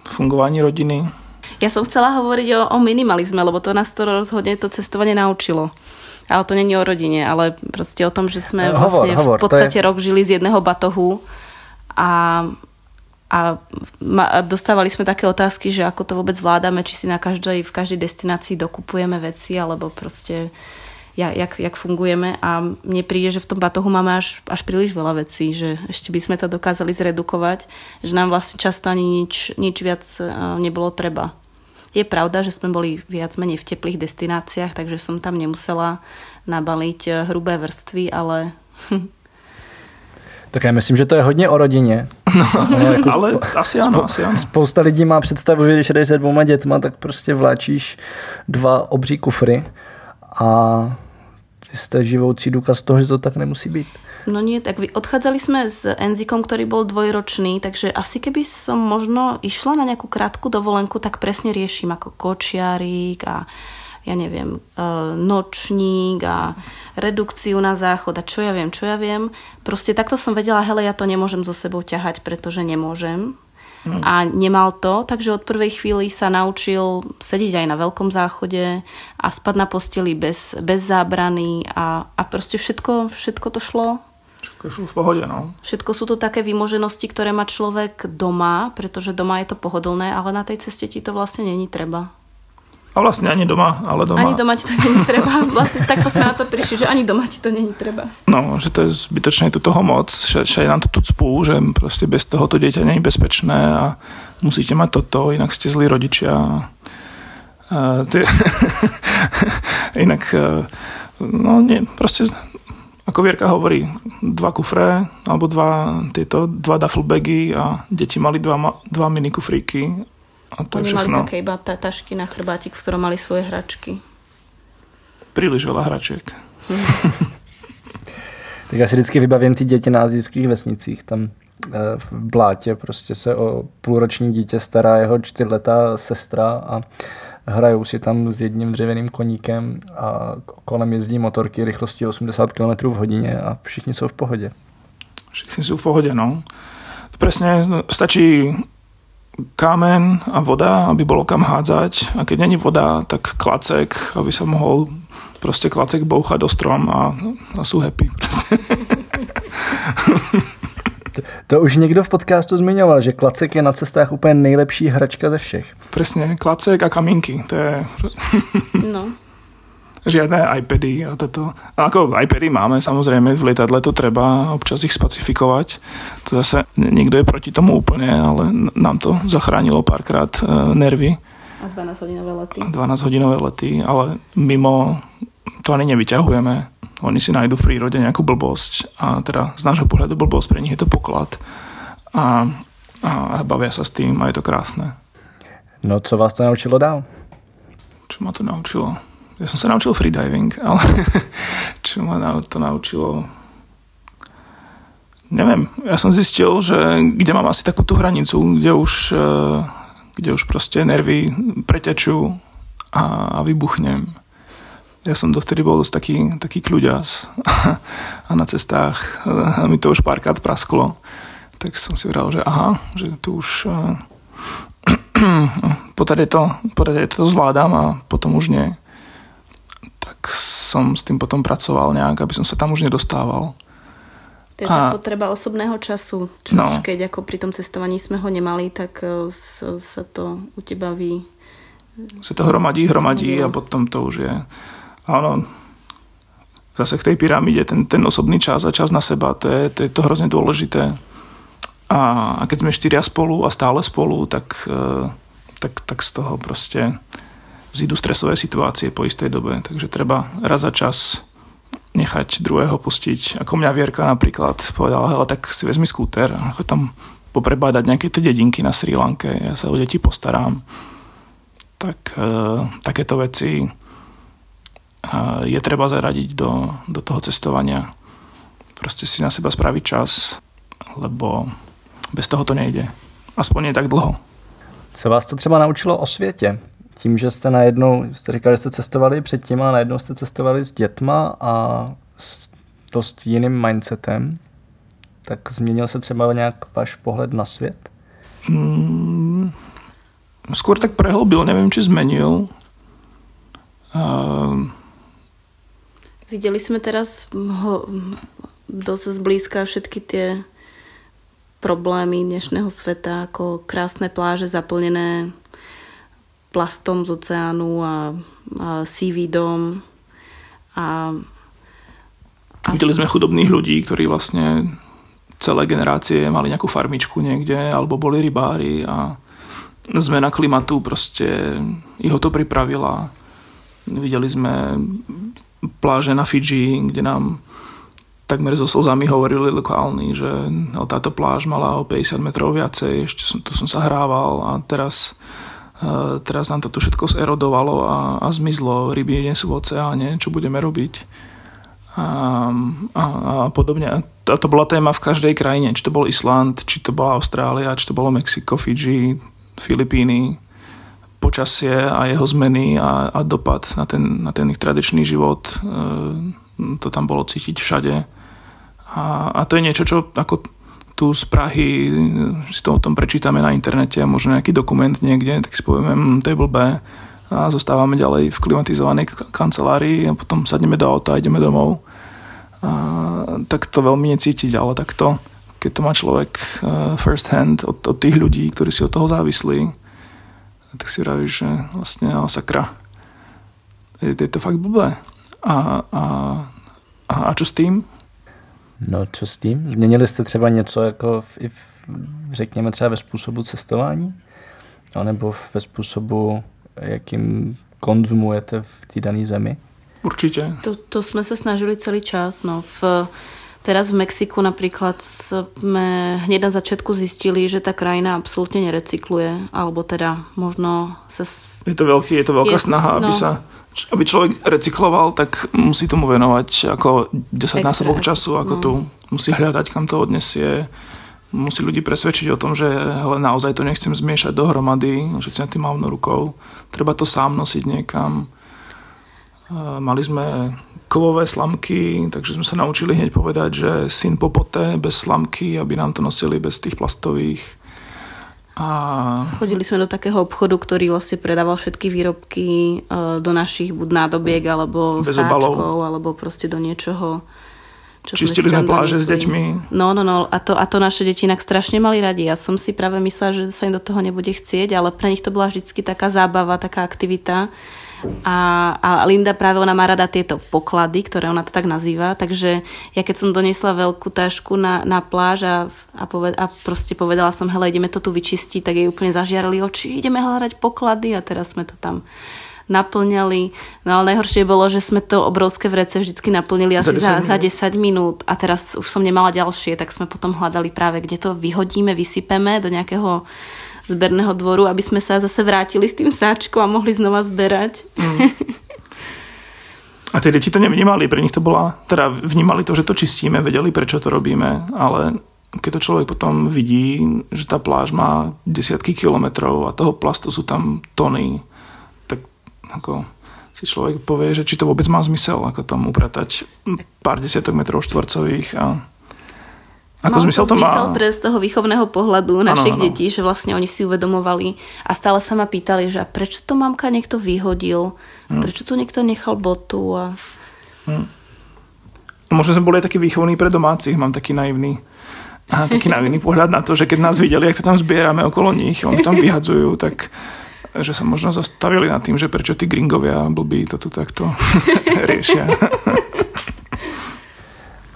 fungování rodiny. Ja som chcela hovoriť o, o minimalizme, lebo to nás to rozhodne to cestovanie naučilo. Ale to není o rodine, ale proste o tom, že sme hovor, vlastne hovor, v podstate je... rok žili z jedného batohu a a, dostávali sme také otázky, že ako to vôbec zvládame, či si na každej, v každej destinácii dokupujeme veci, alebo proste jak, jak fungujeme a mne príde, že v tom batohu máme až, až príliš veľa vecí, že ešte by sme to dokázali zredukovať, že nám vlastne často ani nič, nič viac e, nebolo treba. Je pravda, že sme boli viac menej v teplých destináciách, takže som tam nemusela nabaliť e, hrubé vrstvy, ale Tak já myslím, že to je hodně o rodině. No, no jako ale spo, asi ano, asi ano. Spousta lidí má představu, že když jdeš se dvouma dětma, tak prostě vláčíš dva obří kufry a jste živoucí důkaz toho, že to tak nemusí být. No nie, tak odchádzali sme s Enzikom, ktorý bol dvojročný, takže asi keby som možno išla na nejakú krátku dovolenku, tak presne riešim ako kočiarík a ja neviem, e, nočník a redukciu na záchod a čo ja viem, čo ja viem. Proste takto som vedela, hele, ja to nemôžem so sebou ťahať, pretože nemôžem. Mm. A nemal to, takže od prvej chvíli sa naučil sedieť aj na veľkom záchode a spať na posteli bez, bez zábrany a, a proste všetko, všetko to šlo Všetko šlo v pohode, no. Všetko sú to také vymoženosti, ktoré má človek doma, pretože doma je to pohodlné, ale na tej ceste ti to vlastne není treba. A vlastne ani doma, ale doma. Ani doma ti to není treba. Vlastne takto sme na to prišli, že ani doma ti to není treba. No, že to je zbytočne tu toho moc, že, že nám to tu cpú, že proste bez toho to dieťa není bezpečné a musíte mať toto, inak ste zlí rodičia. A tie, inak, no nie, proste ako Vierka hovorí, dva kufre, alebo dva, tieto, dva duffelbagy a deti mali dva, dva mini kufríky. A to Oni mali také iba ta- tašky na chrbátik, v ktorom mali svoje hračky. Príliš veľa hračiek. Tak já si vždycky vybavím ty děti na azijských vesnicích. Tam eh, v blátě prostě se o půlroční dítě stará jeho čtyřletá sestra a hrajou si tam s jedním dřevěným koníkem a kolem jezdí motorky rychlostí 80 km v hodině a všichni jsou v pohodě. Všichni sú v pohode, no. Presne, stačí kámen a voda, aby bolo kam hádzať a keď není voda, tak klacek, aby sa mohol proste klacek bouchať do strom a, a sú happy. To, to už někdo v podcastu zmiňoval, že klacek je na cestách úplně nejlepší hračka ze všech. Presne, klacek a kamínky. To je No. Žiadne iPady a toto. A ako iPady máme, samozrejme, v lietadle to treba občas ich spacifikovať. To zase niekto je proti tomu úplne, ale nám to zachránilo párkrát e, nervy. A 12 hodinové lety. 12 hodinové lety, ale mimo to ani nevyťahujeme. Oni si nájdu v prírode nejakú blbosť a teda z nášho pohľadu blbosť pre nich je to poklad a, a bavia sa s tým a je to krásne. No co vás to naučilo dál? Čo ma to naučilo? Ja som sa naučil freediving, ale čo ma to naučilo? Neviem, ja som zistil, že kde mám asi takú tú hranicu, kde už, eh, kde už proste nervy pretečú a, vybuchnem. Ja som dovtedy bol dosť taký, taký kľuďas a na cestách eh, a mi to už párkrát prasklo. Tak som si vral, že aha, že tu už eh, potade to, potade to zvládam a potom už nie. Tak som s tým potom pracoval nejak, aby som sa tam už nedostával. To je A- tá potreba osobného času. Čo No. keď ako pri tom cestovaní sme ho nemali, tak s- sa to u teba vy... Sa to hromadí, hromadí a potom to už je... Áno, zase k tej pyramíde, ten, ten osobný čas a čas na seba, to je to, je to hrozne dôležité. A, a keď sme štyria spolu a stále spolu, tak, eh, tak, tak z toho proste vzídu stresové situácie po istej dobe. Takže treba raz za čas nechať druhého pustiť. Ako mňa Vierka napríklad povedala, hele, tak si vezmi skúter a choď tam poprebádať nejaké tie dedinky na Sri Lanke, ja sa o deti postarám. Tak e, takéto veci e, je treba zaradiť do, do toho cestovania. Proste si na seba spraviť čas, lebo bez toho to nejde. Aspoň nie tak dlho. Co vás to třeba naučilo o světě? Tím, že jste najednou, jste říkali, že jste cestovali předtím a najednou jste cestovali s dětma a s dost jiným mindsetem, tak změnil se třeba nějak váš pohled na svět? Mm, skôr tak prehlbil, neviem, či zmenil. Uh, Videli sme teraz ho, dosť zblízka všetky tie problémy dnešného sveta, ako krásne pláže zaplnené plastom z oceánu a, a seaweedom a, a Videli sme chudobných ľudí, ktorí vlastne celé generácie mali nejakú farmičku niekde, alebo boli rybári a zmena klimatu proste ich o to pripravila. Videli sme pláže na Fidži, kde nám takmer so slzami hovorili lokálni, že no, táto pláž mala o 50 metrov viacej, ešte som, tu som sa hrával a teraz, teraz nám to tu všetko zerodovalo a, a zmizlo, ryby nie sú v oceáne, čo budeme robiť a, a, a podobne. A to bola téma v každej krajine, či to bol Island, či to bola Austrália, či to bolo Mexiko, Fidži, Filipíny, počasie a jeho zmeny a, a dopad na ten, na ten ich tradičný život. E, to tam bolo cítiť všade. A, a to je niečo, čo ako tu z Prahy si to o tom prečítame na internete možno nejaký dokument niekde, tak si povieme, hm, to je blbé a zostávame ďalej v klimatizovanej kancelárii a potom sadneme do auta a ideme domov. A, tak to veľmi necítiť, ale takto, keď to má človek uh, first hand od, od tých ľudí, ktorí si od toho závislí, tak si vravíš, že vlastne ale sakra, je, je to fakt blbé. A, a, a, a čo s tým? No co s tím? Změnili jste třeba něco jako v, i v, řekněme třeba ve způsobu cestování? No, nebo ve způsobu, jakým konzumujete v té dané zemi? Určite. To, to sme sa snažili celý čas. No. V, teraz v Mexiku napríklad sme hneď na začiatku zistili, že tá krajina absolútne nerecykluje, alebo teda možno sa... Je to, veľký, je to veľká je, snaha, aby no, sa aby človek recykloval, tak musí tomu venovať ako 10 násobok času, ako no. tu musí hľadať, kam to odnesie, musí ľudí presvedčiť o tom, že hele, naozaj to nechcem zmiešať dohromady, že si na tým mávno rukou, treba to sám nosiť niekam. Mali sme kovové slamky, takže sme sa naučili hneď povedať, že syn popote bez slamky, aby nám to nosili bez tých plastových a... Chodili sme do takého obchodu, ktorý vlastne predával všetky výrobky e, do našich buď nádobiek, alebo Bez sáčkov, obalov. alebo proste do niečoho. Čo Čistili sme, pláže s deťmi. No, no, no. A to, a to naše deti inak strašne mali radi. Ja som si práve myslela, že sa im do toho nebude chcieť, ale pre nich to bola vždy taká zábava, taká aktivita. A, a Linda práve ona má rada tieto poklady, ktoré ona to tak nazýva, takže ja keď som doniesla veľkú tašku na, na pláž a, a, poved, a proste povedala som, hele, ideme to tu vyčistiť, tak jej úplne zažiarali oči, ideme hľadať poklady a teraz sme to tam naplňali. No ale najhoršie bolo, že sme to obrovské vrece vždycky naplnili asi za, za, za 10 minút. A teraz už som nemala ďalšie, tak sme potom hľadali práve, kde to vyhodíme, vysypeme do nejakého zberného dvoru, aby sme sa zase vrátili s tým sáčkom a mohli znova zberať. Mm. A tie deti to nevnímali, pre nich to bola, teda vnímali to, že to čistíme, vedeli, prečo to robíme, ale keď to človek potom vidí, že tá pláž má desiatky kilometrov a toho plastu sú tam tony, tak ako si človek povie, že či to vôbec má zmysel, ako tam upratať pár desiatok metrov štvorcových a ako zmysel to má? pre z toho výchovného pohľadu našich ano, ano. detí, že vlastne oni si uvedomovali a stále sa ma pýtali, že prečo to mamka niekto vyhodil, hmm. prečo tu niekto nechal botu a... Hmm. Možno sme boli aj takí výchovní pre domácich, mám taký naivný a taký naivný pohľad na to, že keď nás videli, jak to tam zbierame okolo nich, oni tam vyhadzujú, tak že sa možno zastavili nad tým, že prečo tí gringovia blbí to tu takto riešia.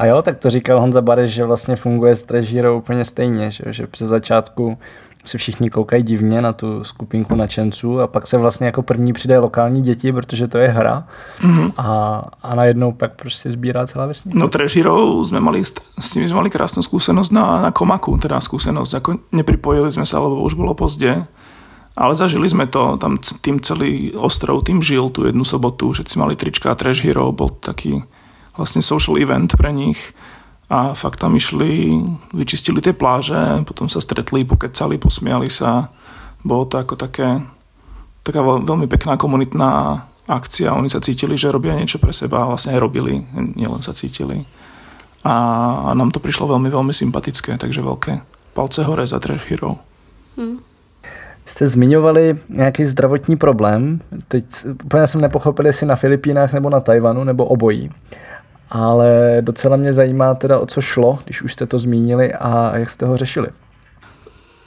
A jo, tak to říkal Honza Bareš, že vlastně funguje s Trežírou úplně stejně, že, že při začátku si všichni koukají divně na tu skupinku nadšenců a pak se vlastně jako první přidají lokální děti, protože to je hra mm-hmm. a, a najednou pak prostě sbírá celá vesnice. No Trežírou jsme mali, s nimi jsme mali krásnou zkušenost na, na Komaku, teda zkušenost, jako nepripojili jsme se, lebo už bylo pozdě, ale zažili sme to, tam tým celý ostrov, tým žil tú jednu sobotu, všetci mali trička a Trash Hero, bol taký vlastne social event pre nich a fakt tam išli, vyčistili tie pláže, potom sa stretli, pokecali, posmiali sa. Bolo to ako také, taká veľmi pekná komunitná akcia. Oni sa cítili, že robia niečo pre seba a vlastne aj robili, nielen sa cítili. A nám to prišlo veľmi, veľmi sympatické, takže veľké palce hore za Trash Hero. Hmm. Jste zmiňovali nějaký zdravotní problém. Teď úplně jsem nepochopil, jestli na Filipínách nebo na Tajvanu, nebo obojí ale docela mě zajímá teda, o co šlo, když už jste to zmínili a jak jste ho řešili.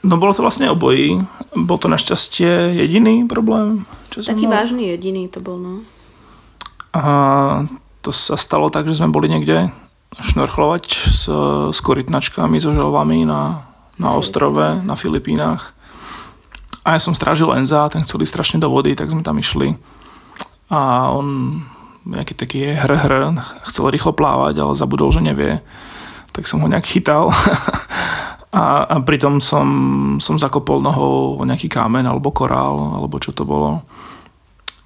No bolo to vlastne obojí. Bol to našťastie jediný problém? Čo Taký mal? vážny jediný to bol, no. A to sa stalo tak, že sme boli niekde šnorchlovať s, s korytnačkami, so želvami na, na ostrove, na Filipínach. A ja som strážil Enza, ten chceli strašne do vody, tak sme tam išli. A on nejaký taký hr, hr, chcel rýchlo plávať, ale zabudol, že nevie. Tak som ho nejak chytal a, a pritom som, som zakopol nohou nejaký kámen alebo korál, alebo čo to bolo.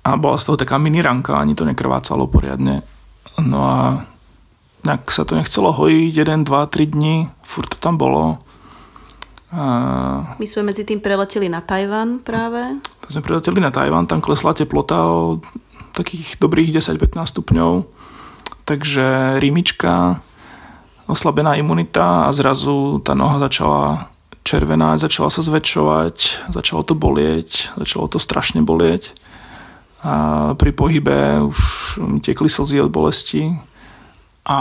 A bola z toho taká mini ranka, ani to nekrvácalo poriadne. No a nejak sa to nechcelo hojiť, 1, 2, 3 dní, furt to tam bolo. A... My sme medzi tým preleteli na Tajvan práve. My sme preleteli na Tajvan, tam klesla teplota o takých dobrých 10-15 stupňov. Takže rýmička, oslabená imunita a zrazu tá noha začala červená, začala sa zväčšovať, začalo to bolieť, začalo to strašne bolieť. A pri pohybe už mi tiekli slzy od bolesti. A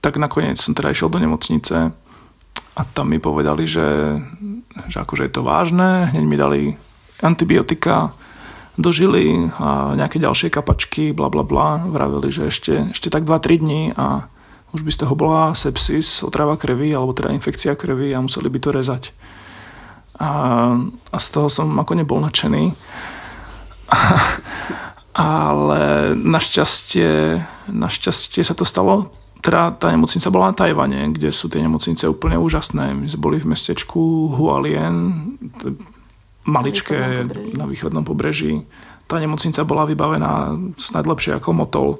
tak nakoniec som teda išiel do nemocnice a tam mi povedali, že, že akože je to vážne, hneď mi dali antibiotika, dožili a nejaké ďalšie kapačky, bla bla bla, vraveli, že ešte, ešte tak 2-3 dní a už by z toho bola sepsis, otrava krvi alebo teda infekcia krvi a museli by to rezať. A, a z toho som ako nebol nadšený. Ale našťastie, našťastie sa to stalo teda tá nemocnica bola na Tajvane, kde sú tie nemocnice úplne úžasné. My sme boli v mestečku Hualien, maličké na východnom pobreží. Tá nemocnica bola vybavená snad lepšie ako Motol.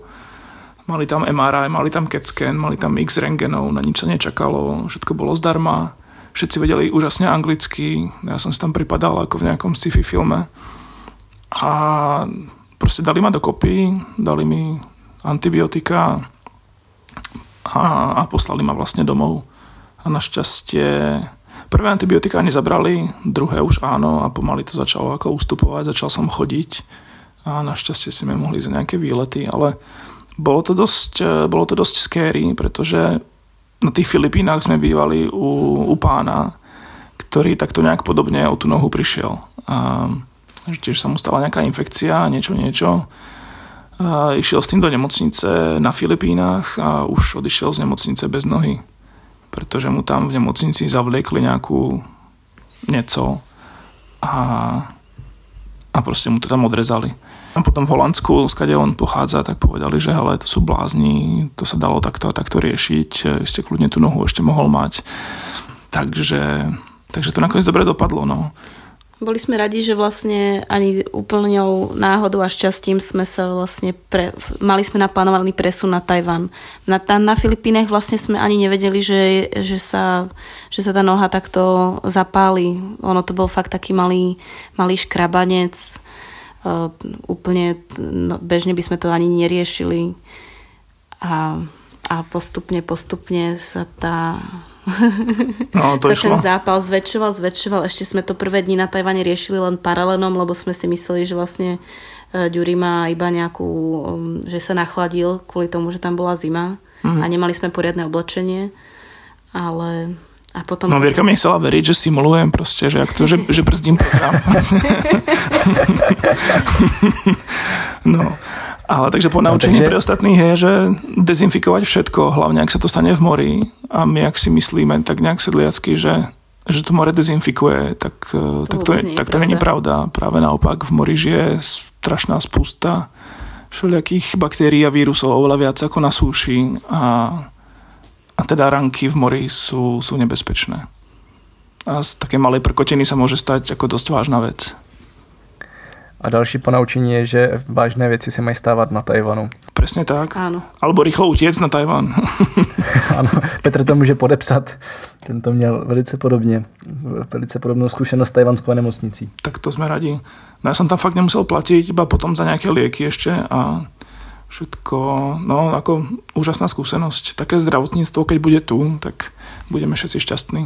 Mali tam MRI, mali tam CAT scan, mali tam X rengenov, na nič sa nečakalo, všetko bolo zdarma. Všetci vedeli úžasne anglicky, ja som si tam pripadal ako v nejakom sci-fi filme. A proste dali ma dokopy, dali mi antibiotika, a, a poslali ma vlastne domov. A našťastie prvé antibiotika nezabrali, druhé už áno a pomaly to začalo ako ustupovať, začal som chodiť a našťastie si mi mohli za nejaké výlety, ale bolo to dosť, bolo to dosť scary, pretože na tých Filipínach sme bývali u, u pána, ktorý takto nejak podobne o tú nohu prišiel. A že tiež sa mu stala nejaká infekcia, niečo, niečo a išiel s tým do nemocnice na Filipínach a už odišiel z nemocnice bez nohy, pretože mu tam v nemocnici zavliekli nejakú nieco a, a proste mu to tam odrezali. A potom v Holandsku, skade on pochádza, tak povedali, že ale to sú blázni, to sa dalo takto a takto riešiť, ste kľudne tú nohu ešte mohol mať. Takže, takže to nakoniec dobre dopadlo. No. Boli sme radi, že vlastne ani úplnou náhodou a šťastím sme sa vlastne pre, mali sme naplánovaný presun na Tajvan. Na, na Filipínach vlastne sme ani nevedeli, že, že, sa, že sa tá noha takto zapáli. Ono to bol fakt taký malý, malý škrabanec. Uh, úplne no, bežne by sme to ani neriešili. A, a postupne, postupne sa tá No, to sa išlo. ten zápal zväčšoval, zväčšoval. Ešte sme to prvé dni na Tajvane riešili len paralenom, lebo sme si mysleli, že vlastne e, Ďuri má iba nejakú, um, že sa nachladil kvôli tomu, že tam bola zima mm. a nemali sme poriadne oblečenie. Ale a potom... No Vierka mi chcela veriť, že simulujem proste, že, to, že, že brzdím program. no. Ale takže po naučení no, takže... pre ostatných je, že dezinfikovať všetko, hlavne ak sa to stane v mori a my ak si myslíme tak nejak sedliacky, že, že to more dezinfikuje, tak to, tak to, nie tak to není pravda. Práve naopak, v mori žije strašná spústa všelijakých baktérií a vírusov oveľa viac ako na súši a, a teda ranky v mori sú, sú nebezpečné. A z také malej prkotiny sa môže stať ako dosť vážna vec. A další ponaučení je, že vážné věci se mají stávat na Tajvanu. Přesně tak. Áno. Alebo rýchlo utiec na Tajvan. ano, Petr to může podepsat. Ten to měl velice podobně. Velice podobnou zkušenost s tajvanskou nemocnicí. Tak to jsme radí. No ja som tam fakt nemusel platiť, iba potom za nejaké lieky ešte a všetko, no ako úžasná skúsenosť. Také zdravotníctvo, keď bude tu, tak budeme všetci šťastní.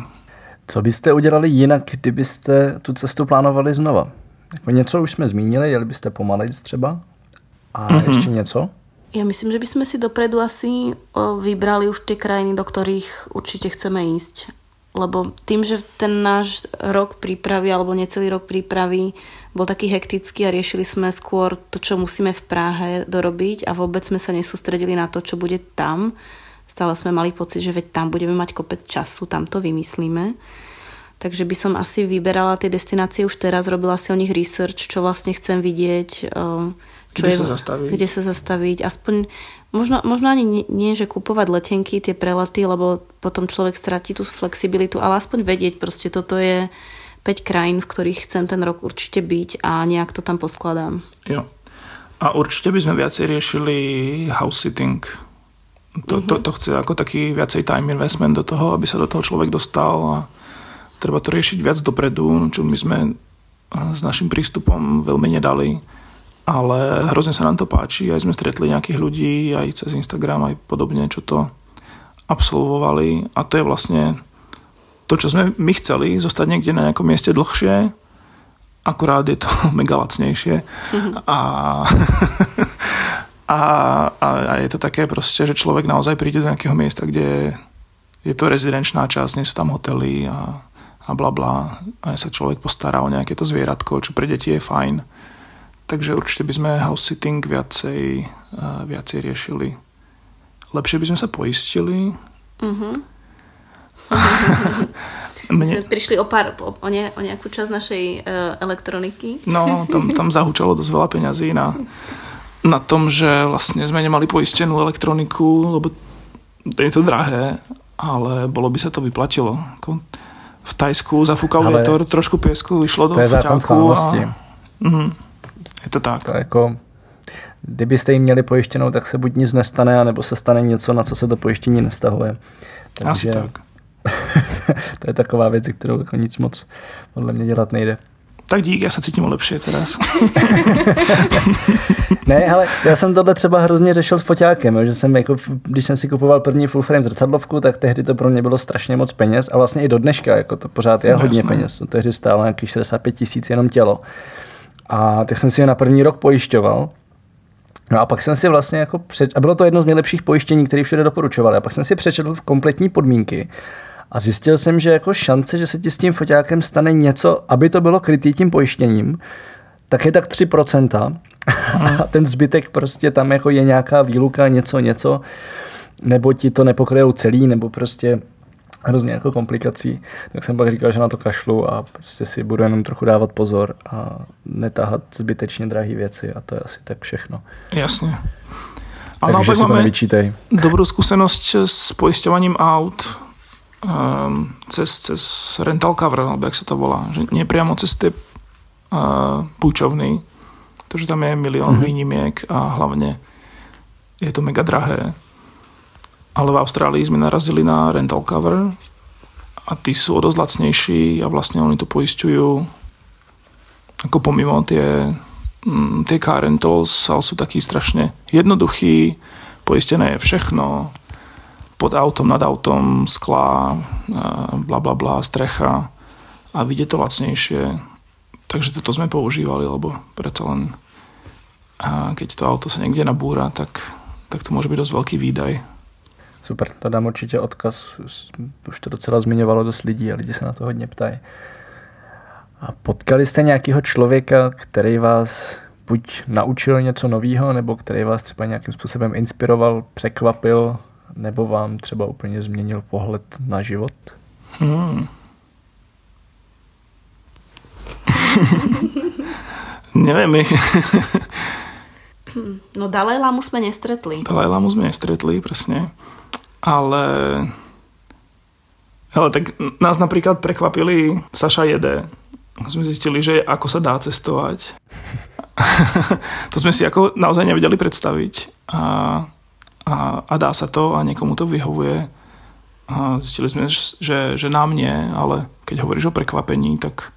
Co byste udělali jinak, kdybyste tu cestu plánovali znova? Něco už jsme zmínili, jeli byste pomalejc třeba? A mm-hmm. ještě něco? Ja myslím, že by sme si dopredu asi vybrali už tie krajiny, do ktorých určite chceme ísť. Lebo tým, že ten náš rok prípravy alebo necelý rok prípravy bol taký hektický a riešili sme skôr to, čo musíme v Prahe dorobiť a vôbec sme sa nesústredili na to, čo bude tam. Stále sme mali pocit, že veď tam budeme mať kopec času, tam to vymyslíme Takže by som asi vyberala tie destinácie už teraz, robila si o nich research, čo vlastne chcem vidieť, ehm, čo kde je, sa zastaviť. kde sa zastaviť. Aspoň, možno, možno ani nie, nie, že kupovať letenky, tie prelety, lebo potom človek stratí tú flexibilitu, ale aspoň vedieť, proste toto je 5 krajín, v ktorých chcem ten rok určite byť a nejak to tam poskladám. Jo. A určite by sme viacej riešili house sitting. To, mm-hmm. to, to chce ako taký viacej time investment do toho, aby sa do toho človek dostal a treba to riešiť viac dopredu, čo my sme eh, s našim prístupom veľmi nedali. Ale hrozne sa nám to páči, aj sme stretli nejakých ľudí, aj cez Instagram, aj podobne, čo to absolvovali. A to je vlastne to, čo sme my chceli, zostať niekde na nejakom mieste dlhšie, akurát je to mega lacnejšie. Mm-hmm. A, a, a, a je to také proste, že človek naozaj príde do nejakého miesta, kde je to rezidenčná časť, nie sú tam hotely a a bla bla. A sa človek postará o nejaké to zvieratko, čo pre deti je fajn. Takže určite by sme house sitting viacej, uh, viacej riešili. Lepšie by sme sa poistili. Uh-huh. Mne... sme prišli o, pár, o, o, ne, o nejakú časť našej uh, elektroniky. No, tam, tam zahúčalo dosť veľa peňazí na, na tom, že vlastne sme nemali poistenú elektroniku, lebo je to drahé, ale bolo by sa to vyplatilo. V Tajsku zafúkal ale vietor, trošku piesku vyšlo do to je. A... Mm, je to tak. To jako, kdybyste jim měli pojištěnou, tak se buď nic nestane, anebo se stane něco, na co se to pojištění nevztahuje. Takže... Asi tak. to je taková věc, kterou jako nic moc podle mě dělat nejde. Tak dík, já se cítím lepší teraz. ne, ale já jsem tohle třeba hrozně řešil s foťákem, že jsem jako, když jsem si kupoval první full frame zrcadlovku, tak tehdy to pro mě bylo strašně moc peněz a vlastně i do dneška, jako to pořád je no, hodně jasné. peněz. To tehdy stálo nějakých 65 tisíc jenom tělo. A tak jsem si je na první rok pojišťoval No a pak jsem si vlastně jako před... A bylo to jedno z nejlepších pojištění, které všude doporučovali. A pak jsem si přečetl kompletní podmínky a zjistil jsem, že jako šance, že se ti s tím foťákem stane něco, aby to bylo krytý tím pojištěním, tak je tak 3%. A ten zbytek prostě tam jako je nějaká výluka, něco, něco, nebo ti to nepokryjou celý, nebo prostě hrozně jako komplikací, tak jsem pak říkal, že na to kašlu a prostě si budu jenom trochu dávat pozor a netáhat zbytečně drahé věci a to je asi tak všechno. Jasně. Ale naopak máme dobrou zkušenost s pojišťovaním aut um, cez, cez rental cover, alebo jak sa to volá. Že nie priamo cez tie púčovny, pretože tam je milión mm-hmm. výnimiek a hlavne je to mega drahé ale v Austrálii sme narazili na rental cover a tí sú o dosť lacnejší a vlastne oni to poisťujú ako pomimo tie, mm, tie car rentals, ale sú takí strašne jednoduchí, poistené je všechno, pod autom, nad autom, skla, bla bla bla, strecha a vidie to lacnejšie. Takže toto sme používali, lebo predsa len a keď to auto sa niekde nabúra, tak, tak to môže byť dosť veľký výdaj. Super, to dám určitě odkaz. Už to docela zmiňovalo dost lidí a lidi se na to hodně ptají. A potkali jste nějakého člověka, který vás buď naučil něco nového, nebo který vás třeba nějakým způsobem inspiroval, překvapil, nebo vám třeba úplně změnil pohled na život? Hmm. Neviem. no Dalaj Lamu sme nestretli. Dalaj Lamu sme nestretli, presne ale ale tak nás napríklad prekvapili Saša Jede. Sme zistili, že ako sa dá cestovať. to sme si ako naozaj nevedeli predstaviť. A, a, a dá sa to a niekomu to vyhovuje. A zistili sme, že, že nám nie, ale keď hovoríš o prekvapení, tak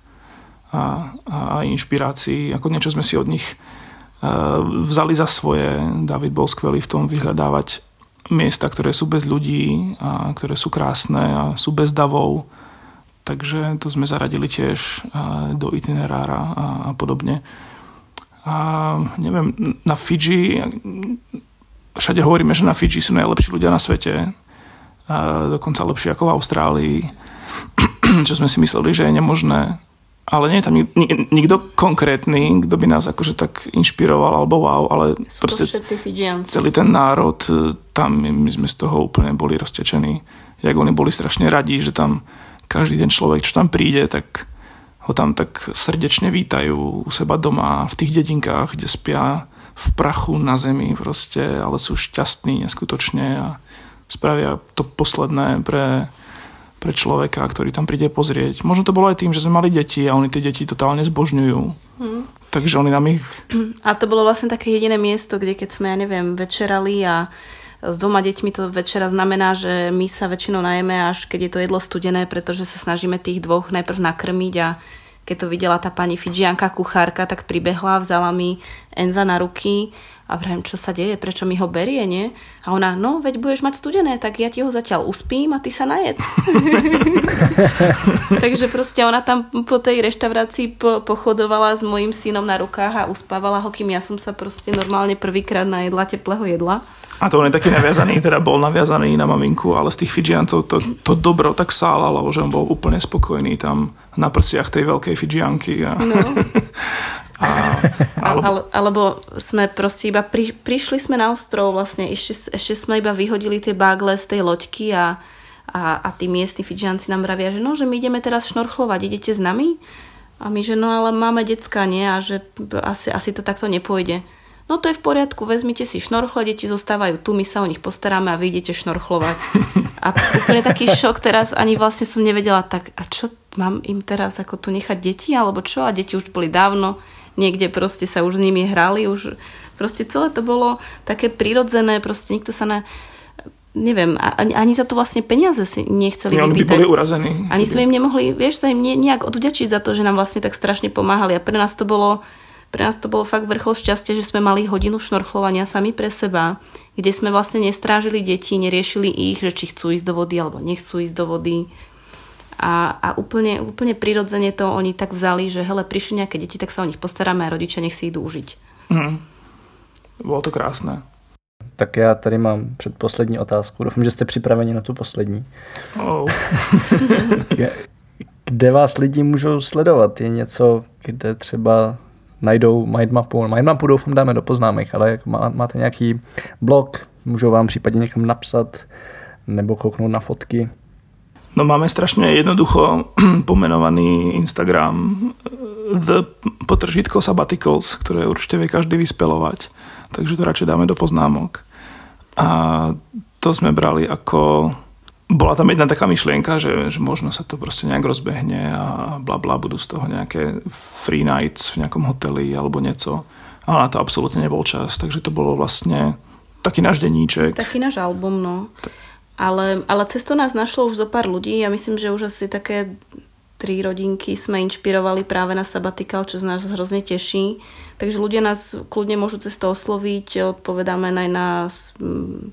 a, a, inšpirácii, ako niečo sme si od nich uh, vzali za svoje. David bol skvelý v tom vyhľadávať miesta, ktoré sú bez ľudí a ktoré sú krásne a sú bez davov. Takže to sme zaradili tiež do itinerára a, a podobne. A neviem, na Fidži, všade hovoríme, že na Fidži sú najlepší ľudia na svete. A dokonca lepšie ako v Austrálii. Čo sme si mysleli, že je nemožné ale nie je tam nik, nikto konkrétny, kto by nás akože tak inšpiroval alebo wow, ale Sú proste celý ten národ, e, tam my sme z toho úplne boli roztečení. Jak oni boli strašne radí, že tam každý ten človek, čo tam príde, tak ho tam tak srdečne vítajú u seba doma, v tých dedinkách, kde spia v prachu na zemi proste, ale sú šťastní neskutočne a spravia to posledné pre pre človeka, ktorý tam príde pozrieť. Možno to bolo aj tým, že sme mali deti a oni tie deti totálne zbožňujú. Hmm. Takže oni nám ich... A to bolo vlastne také jediné miesto, kde keď sme, ja neviem, večerali a s dvoma deťmi to večera znamená, že my sa väčšinou najeme až keď je to jedlo studené, pretože sa snažíme tých dvoch najprv nakrmiť a keď to videla tá pani Fidžianka kuchárka, tak pribehla, vzala mi Enza na ruky a vrajím, čo sa deje, prečo mi ho berie, nie? A ona, no, veď budeš mať studené, tak ja ti ho zatiaľ uspím a ty sa najed. Takže proste ona tam po tej reštaurácii po, pochodovala s mojim synom na rukách a uspávala ho, kým ja som sa proste normálne prvýkrát najedla teplého jedla. A to on je taký naviazaný, teda bol naviazaný na maminku, ale z tých Fidžiancov to, to dobro tak sálalo, že on bol úplne spokojný tam na prsiach tej veľkej Fidžianky. A... No. A, alebo... Ale, alebo sme proste iba pri, prišli sme na ostrov, vlastne ešte, ešte sme iba vyhodili tie bagle z tej loďky a, a, a tí miestni Fidžianci nám vravia, že no, že my ideme teraz šnorchlovať, idete s nami? A my, že no ale máme decka, nie? A že asi, asi to takto nepôjde. No to je v poriadku, vezmite si šnorchle, deti zostávajú tu, my sa o nich postaráme a vy idete šnorchlovať. A úplne taký šok teraz, ani vlastne som nevedela, tak a čo mám im teraz ako tu nechať deti, alebo čo? A deti už boli dávno, niekde proste sa už s nimi hrali, už proste celé to bolo také prirodzené, proste nikto sa na neviem, ani, ani za to vlastne peniaze si nechceli no, vypýtať. By boli urazení. Ani sme im nemohli, vieš, sa im ne, nejak odvďačiť za to, že nám vlastne tak strašne pomáhali. A pre nás to bolo, pre nás to bolo fakt vrchol šťastia, že sme mali hodinu šnorchlovania sami pre seba, kde sme vlastne nestrážili deti, neriešili ich, že či chcú ísť do vody alebo nechcú ísť do vody. A, a úplne, úplne prirodzene to oni tak vzali, že hele, prišli nejaké deti, tak sa o nich postaráme a rodičia nech si idú užiť. Mm. Bolo to krásne. Tak já tady mám předposlední otázku. Doufám, že jste připraveni na tu poslední. Oh. kde vás lidi můžou sledovat? Je něco, kde třeba najdou mindmapu. Mindmapu doufám dáme do poznámek, ale jak má, máte nějaký blog, můžou vám případně někam napsat nebo kouknout na fotky. No máme strašne jednoducho pomenovaný Instagram The potržitko Sabbaticals, ktoré určite vie každý vyspelovať. Takže to radšej dáme do poznámok. A to sme brali ako... Bola tam jedna taká myšlienka, že, že možno sa to proste nejak rozbehne a bla bla, budú z toho nejaké free nights v nejakom hoteli alebo niečo. Ale na to absolútne nebol čas, takže to bolo vlastne taký náš denníček. Taký náš album, no. Ale, ale cez to nás našlo už zo pár ľudí. Ja myslím, že už asi také tri rodinky sme inšpirovali práve na sabatikal, čo z nás hrozne teší. Takže ľudia nás kľudne môžu cez to osloviť, odpovedáme aj na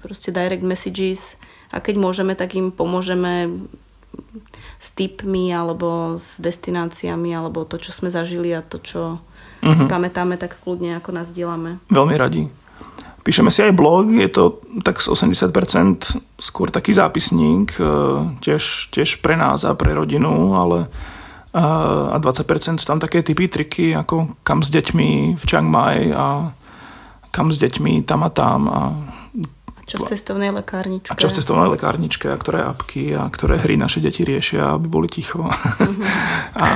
proste direct messages a keď môžeme, tak im pomôžeme s tipmi alebo s destináciami alebo to, čo sme zažili a to, čo uh-huh. si mhm. pamätáme, tak kľudne ako nás dielame. Veľmi radi. Píšeme si aj blog, je to tak z 80% skôr taký zápisník, e, tiež, tiež pre nás a pre rodinu, ale a 20% sú tam také typy, triky, ako kam s deťmi v Chiang Mai a kam s deťmi tam a tam a čo v cestovnej lekárničke. A čo v cestovnej lekárničke a ktoré apky a ktoré hry naše deti riešia, aby boli ticho. Mm-hmm. a,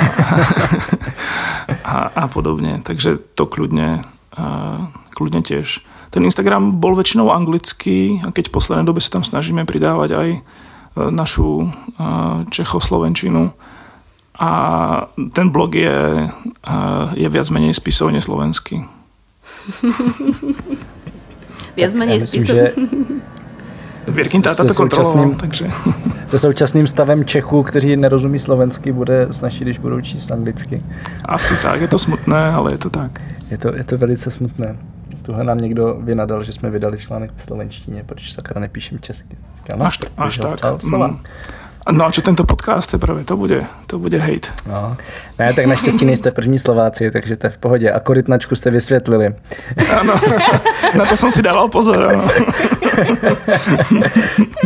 a, a podobne. Takže to kľudne, a, kľudne tiež. Ten Instagram bol väčšinou anglický a keď v poslednej dobe sa tam snažíme pridávať aj e, našu e, Čechoslovenčinu a ten blog je, e, je viac menej spisovne slovenský. viac menej ja myslím, že Věrkin táta to kontroloval, takže... Se současným stavem Čechů, kteří nerozumí slovensky, bude snažší, když budou číst anglicky. Asi tak, je to smutné, ale je to tak. Je to, je to velice smutné. Tuhle nám někdo vynadal, že jsme vydali článek v slovenštině, protože sakra nepíšem česky. Říkám, no, až, až tak. Mm. No a čo tento podcast teprve, to bude, to bude hate. No. Ne, tak naštěstí nejste první Slováci, takže to je v pohodě. A korytnačku jste vysvětlili. Ano, na to jsem si dával pozor. Ano.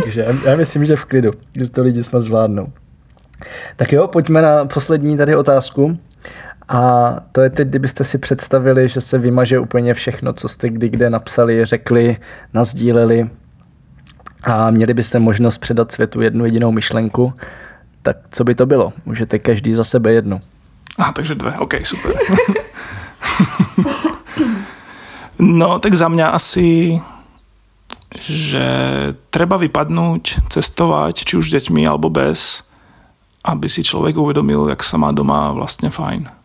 takže já myslím, že v klidu, že to lidi snad zvládnou. Tak jo, pojďme na poslední tady otázku. A to je teď, kdybyste si představili, že se vymaže úplně všechno, co jste kdy kde napsali, řekli, nazdíleli a měli byste možnost předat světu jednu jedinou myšlenku, tak co by to bylo? Můžete každý za sebe jednu. A takže dve, OK, super. no, tak za mňa asi že treba vypadnúť, cestovať, či už s deťmi alebo bez, aby si človek uvedomil, jak sa má doma vlastne fajn.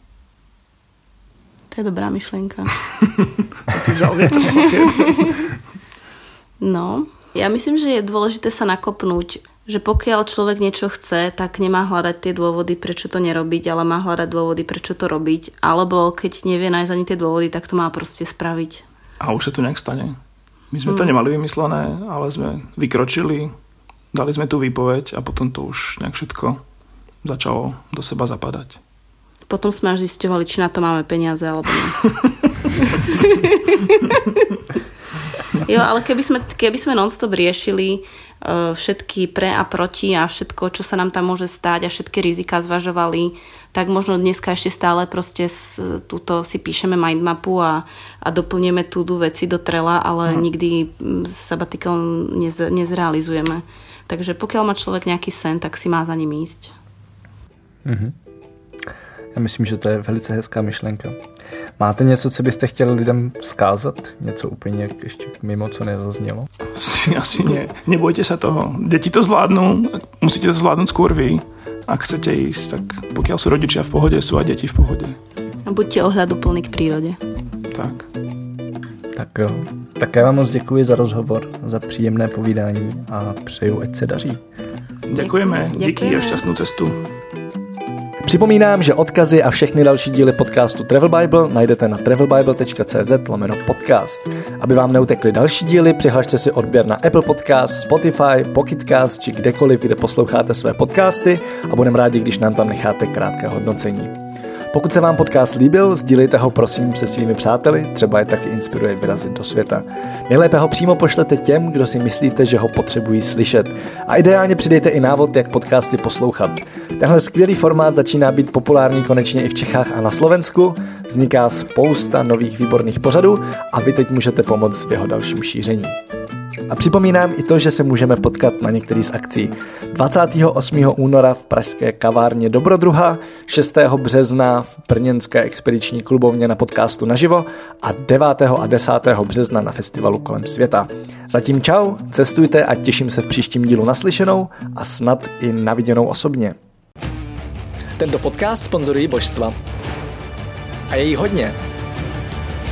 To je dobrá myšlienka. Co ti vzal No, ja myslím, že je dôležité sa nakopnúť, že pokiaľ človek niečo chce, tak nemá hľadať tie dôvody, prečo to nerobiť, ale má hľadať dôvody, prečo to robiť. Alebo keď nevie nájsť ani tie dôvody, tak to má proste spraviť. A už sa to nejak stane. My sme mm. to nemali vymyslené, ale sme vykročili, dali sme tú výpoveď a potom to už nejak všetko začalo do seba zapadať. Potom sme až zistovali, či na to máme peniaze alebo nie. jo, ale keby sme, keby sme non-stop riešili uh, všetky pre a proti a všetko, čo sa nám tam môže stať a všetky rizika zvažovali, tak možno dneska ešte stále proste s, túto si píšeme mindmapu a, a doplnieme túdu veci do trela, ale hmm. nikdy sabbatical nez, nezrealizujeme. Takže pokiaľ má človek nejaký sen, tak si má za ním ísť. Mm-hmm. Já myslím, že to je velice hezká myšlenka. Máte něco, co byste chtěli lidem vzkázat? Něco úplně ještě mimo, co nezaznělo? Asi, asi nie. Nebojte sa toho. Deti to zvládnu, musíte to zvládnuť skôr vy. Ak chcete ísť, tak pokiaľ sú rodičia v pohode, sú aj deti v pohode. A buďte ohľaduplní k prírode. Tak. Tak jo. Tak já vám moc děkuji za rozhovor, za příjemné povídání a přeju, ať se daří. Ďakujeme. Díky a šťastnú cestu. Připomínám, že odkazy a všechny další díly podcastu Travel Bible najdete na travelbible.cz lomeno podcast. Aby vám neutekly další díly, přihlašte si odběr na Apple Podcast, Spotify, Pocketcast či kdekoliv, kde posloucháte své podcasty a budeme rádi, když nám tam necháte krátké hodnocení. Pokud se vám podcast líbil, sdílejte ho prosím se svými přáteli, třeba je taky inspiruje vyrazit do světa. Nejlépe ho přímo pošlete těm, kdo si myslíte, že ho potřebují slyšet. A ideálně přidejte i návod, jak podcasty poslouchat. Tenhle skvělý formát začíná být populární konečně i v Čechách a na Slovensku. Vzniká spousta nových výborných pořadů a vy teď můžete pomoct v jeho dalším šíření. A připomínám i to, že se můžeme potkat na některý z akcí. 28. února v pražské kavárně Dobrodruha, 6. března v Brněnské expediční klubovně na podcastu naživo a 9. a 10. března na festivalu kolem světa. Zatím čau, cestujte a těším se v příštím dílu naslyšenou a snad i naviděnou osobně. Tento podcast sponzorují božstva. A je jí hodně.